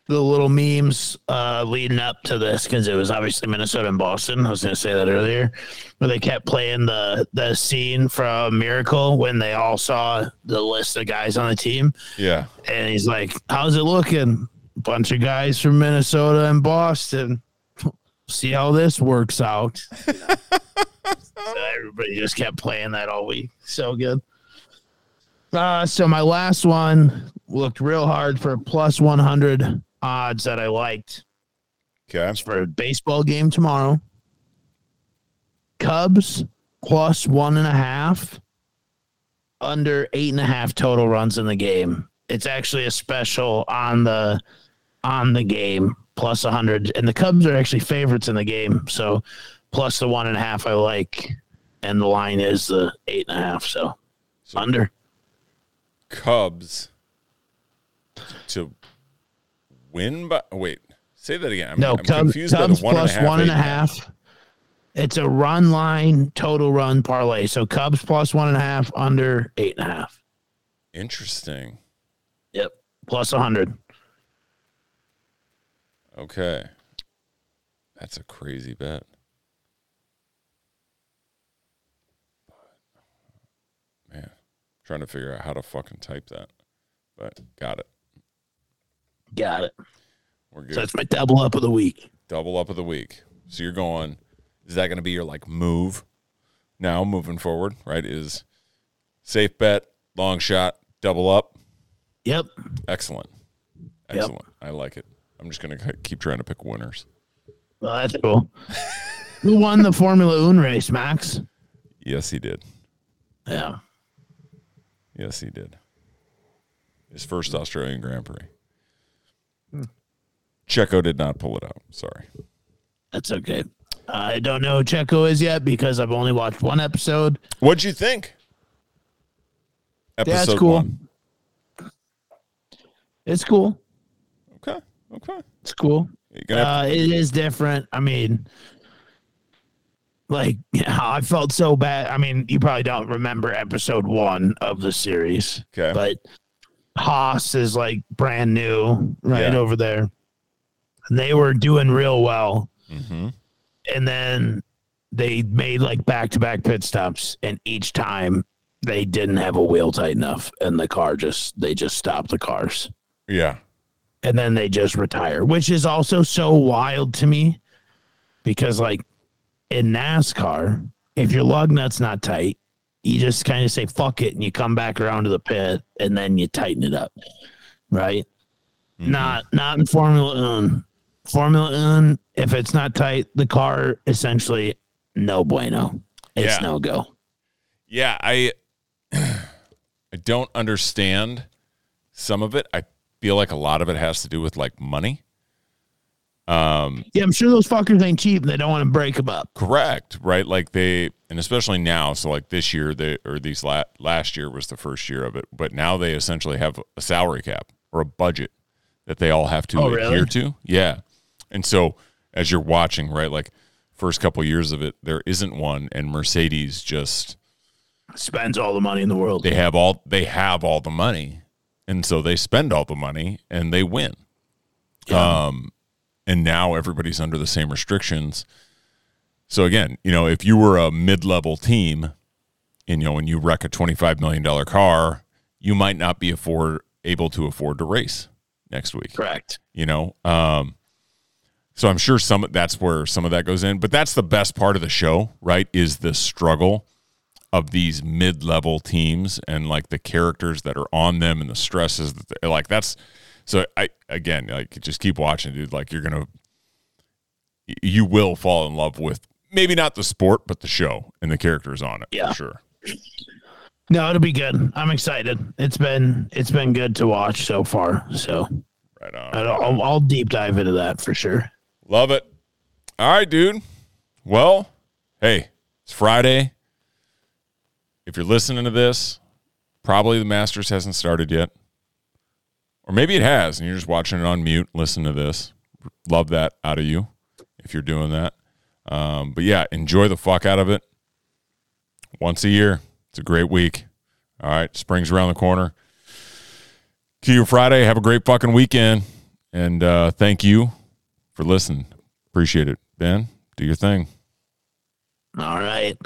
the little memes uh, leading up to this because it was obviously Minnesota and Boston. I was going to say that earlier, where they kept playing the the scene from Miracle when they all saw the list of guys on the team, Yeah. and he's like, "How's it looking? Bunch of guys from Minnesota and Boston. See how this works out." So everybody just kept playing that all week. So good. Uh, so my last one looked real hard for plus 100 odds that I liked. Okay. It's for a baseball game tomorrow. Cubs plus one and a half, under eight and a half total runs in the game. It's actually a special on the on the game plus 100 and the cubs are actually favorites in the game so plus the one and a half i like and the line is the eight and a half so, So- under Cubs to win by wait, say that again. I'm, No, I'm Cubs, confused Cubs one and plus half, one and a half. It's a run line total run parlay. So Cubs plus one and a half, under eight and a half. Interesting. Yep. Plus a hundred. Okay. That's a crazy bet. Trying to figure out how to fucking type that. But got it. Got it. We're good. So that's my double up of the week. Double up of the week. So you're going, is that going to be your like move now moving forward, right? Is safe bet, long shot, double up. Yep. Excellent. Yep. Excellent. I like it. I'm just going to keep trying to pick winners. Well, that's cool. Who won the Formula One race, Max? Yes, he did. Yeah. Yes, he did. His first Australian Grand Prix. Checo did not pull it out. Sorry. That's okay. I don't know who Checo is yet because I've only watched one episode. What'd you think? Yeah, it's cool. one. It's cool. Okay. Okay. It's cool. You're gonna Uh, it is different. I mean, like I felt so bad. I mean, you probably don't remember episode one of the series, Okay. but Haas is like brand new right Yeah. over there. And they were doing real well. hmm And then they made like back to back pit stops, and each time they didn't have a wheel tight enough, and the car just they just stopped the cars Yeah. and then they just retire, which is also so wild to me because, like, in NASCAR, if your lug nut's not tight, you just kind of say fuck it and you come back around to the pit and then you tighten it up, right? Mm-hmm. Not not in Formula One. Formula One, if it's not tight, the car essentially no bueno. It's Yeah. no go. Yeah, I I don't understand some of it. I feel like a lot of it has to do with like money. Um, Yeah, I'm sure those fuckers ain't cheap. They don't want to break them up. Correct, right? Like they, and especially now. So like this year, they or these la- last year was the first year of it, but now they essentially have a salary cap or a budget that they all have to Oh, adhere really? to. Yeah, and so as you're watching, right, like first couple years of it, there isn't one, and Mercedes just Spends all the money in the world. they have all they have all the money, and so they spend all the money and they win. Um, and now everybody's under the same restrictions. So again, you know, if you were a mid-level team, and you know, when you wreck a twenty-five million dollar car, you might not be afford able to afford to race next week Correct. you know um so i'm sure some that's where some of that goes in but that's the best part of the show right is the struggle of these mid-level teams and like the characters that are on them and the stresses that they, like that's so i again like just keep watching dude like you're gonna you will fall in love with maybe not the sport but the show and the characters on it Yeah. for sure No, it'll be good. I'm excited. It's been it's been good to watch so far. So right on I'll, I'll deep dive into that for sure. Love it. All right, dude. Well, hey, it's Friday. If you're listening to this, probably the Masters hasn't started yet. Or maybe it has, and you're just watching it on mute, listen to this. Love that out of you if you're doing that. Um, but yeah, enjoy the fuck out of it. Once a year. It's a great week. All right, spring's around the corner. You Friday. Have a great fucking weekend. And uh, thank you for listening. Appreciate it. Ben, do your thing. All right.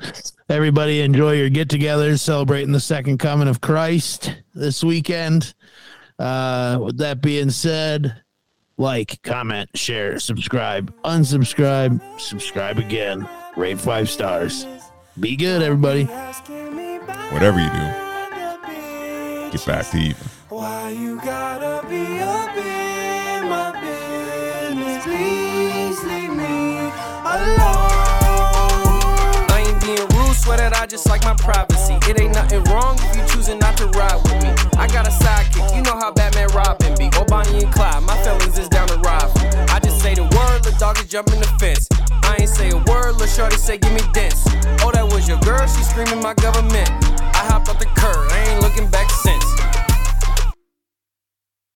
Everybody enjoy your get togethers celebrating the second coming of Christ this weekend. Uh, with that being said, like, comment, share, subscribe, unsubscribe, subscribe again, rate five stars. Be good, everybody. Whatever you do, get back to even. Why you gotta be up in my business? Please leave me alone. Just like my privacy. It ain't nothing wrong if you choosing not to ride with me. I got a sidekick, you know how Batman Robin be. Or Bonnie and Clyde, my feelings is down to ride. I just say the word, the dog is jumping the fence. I ain't say a word, lil' shorty say give me dents. Oh, that was your girl, she screaming my government. I hopped off the curb, I ain't looking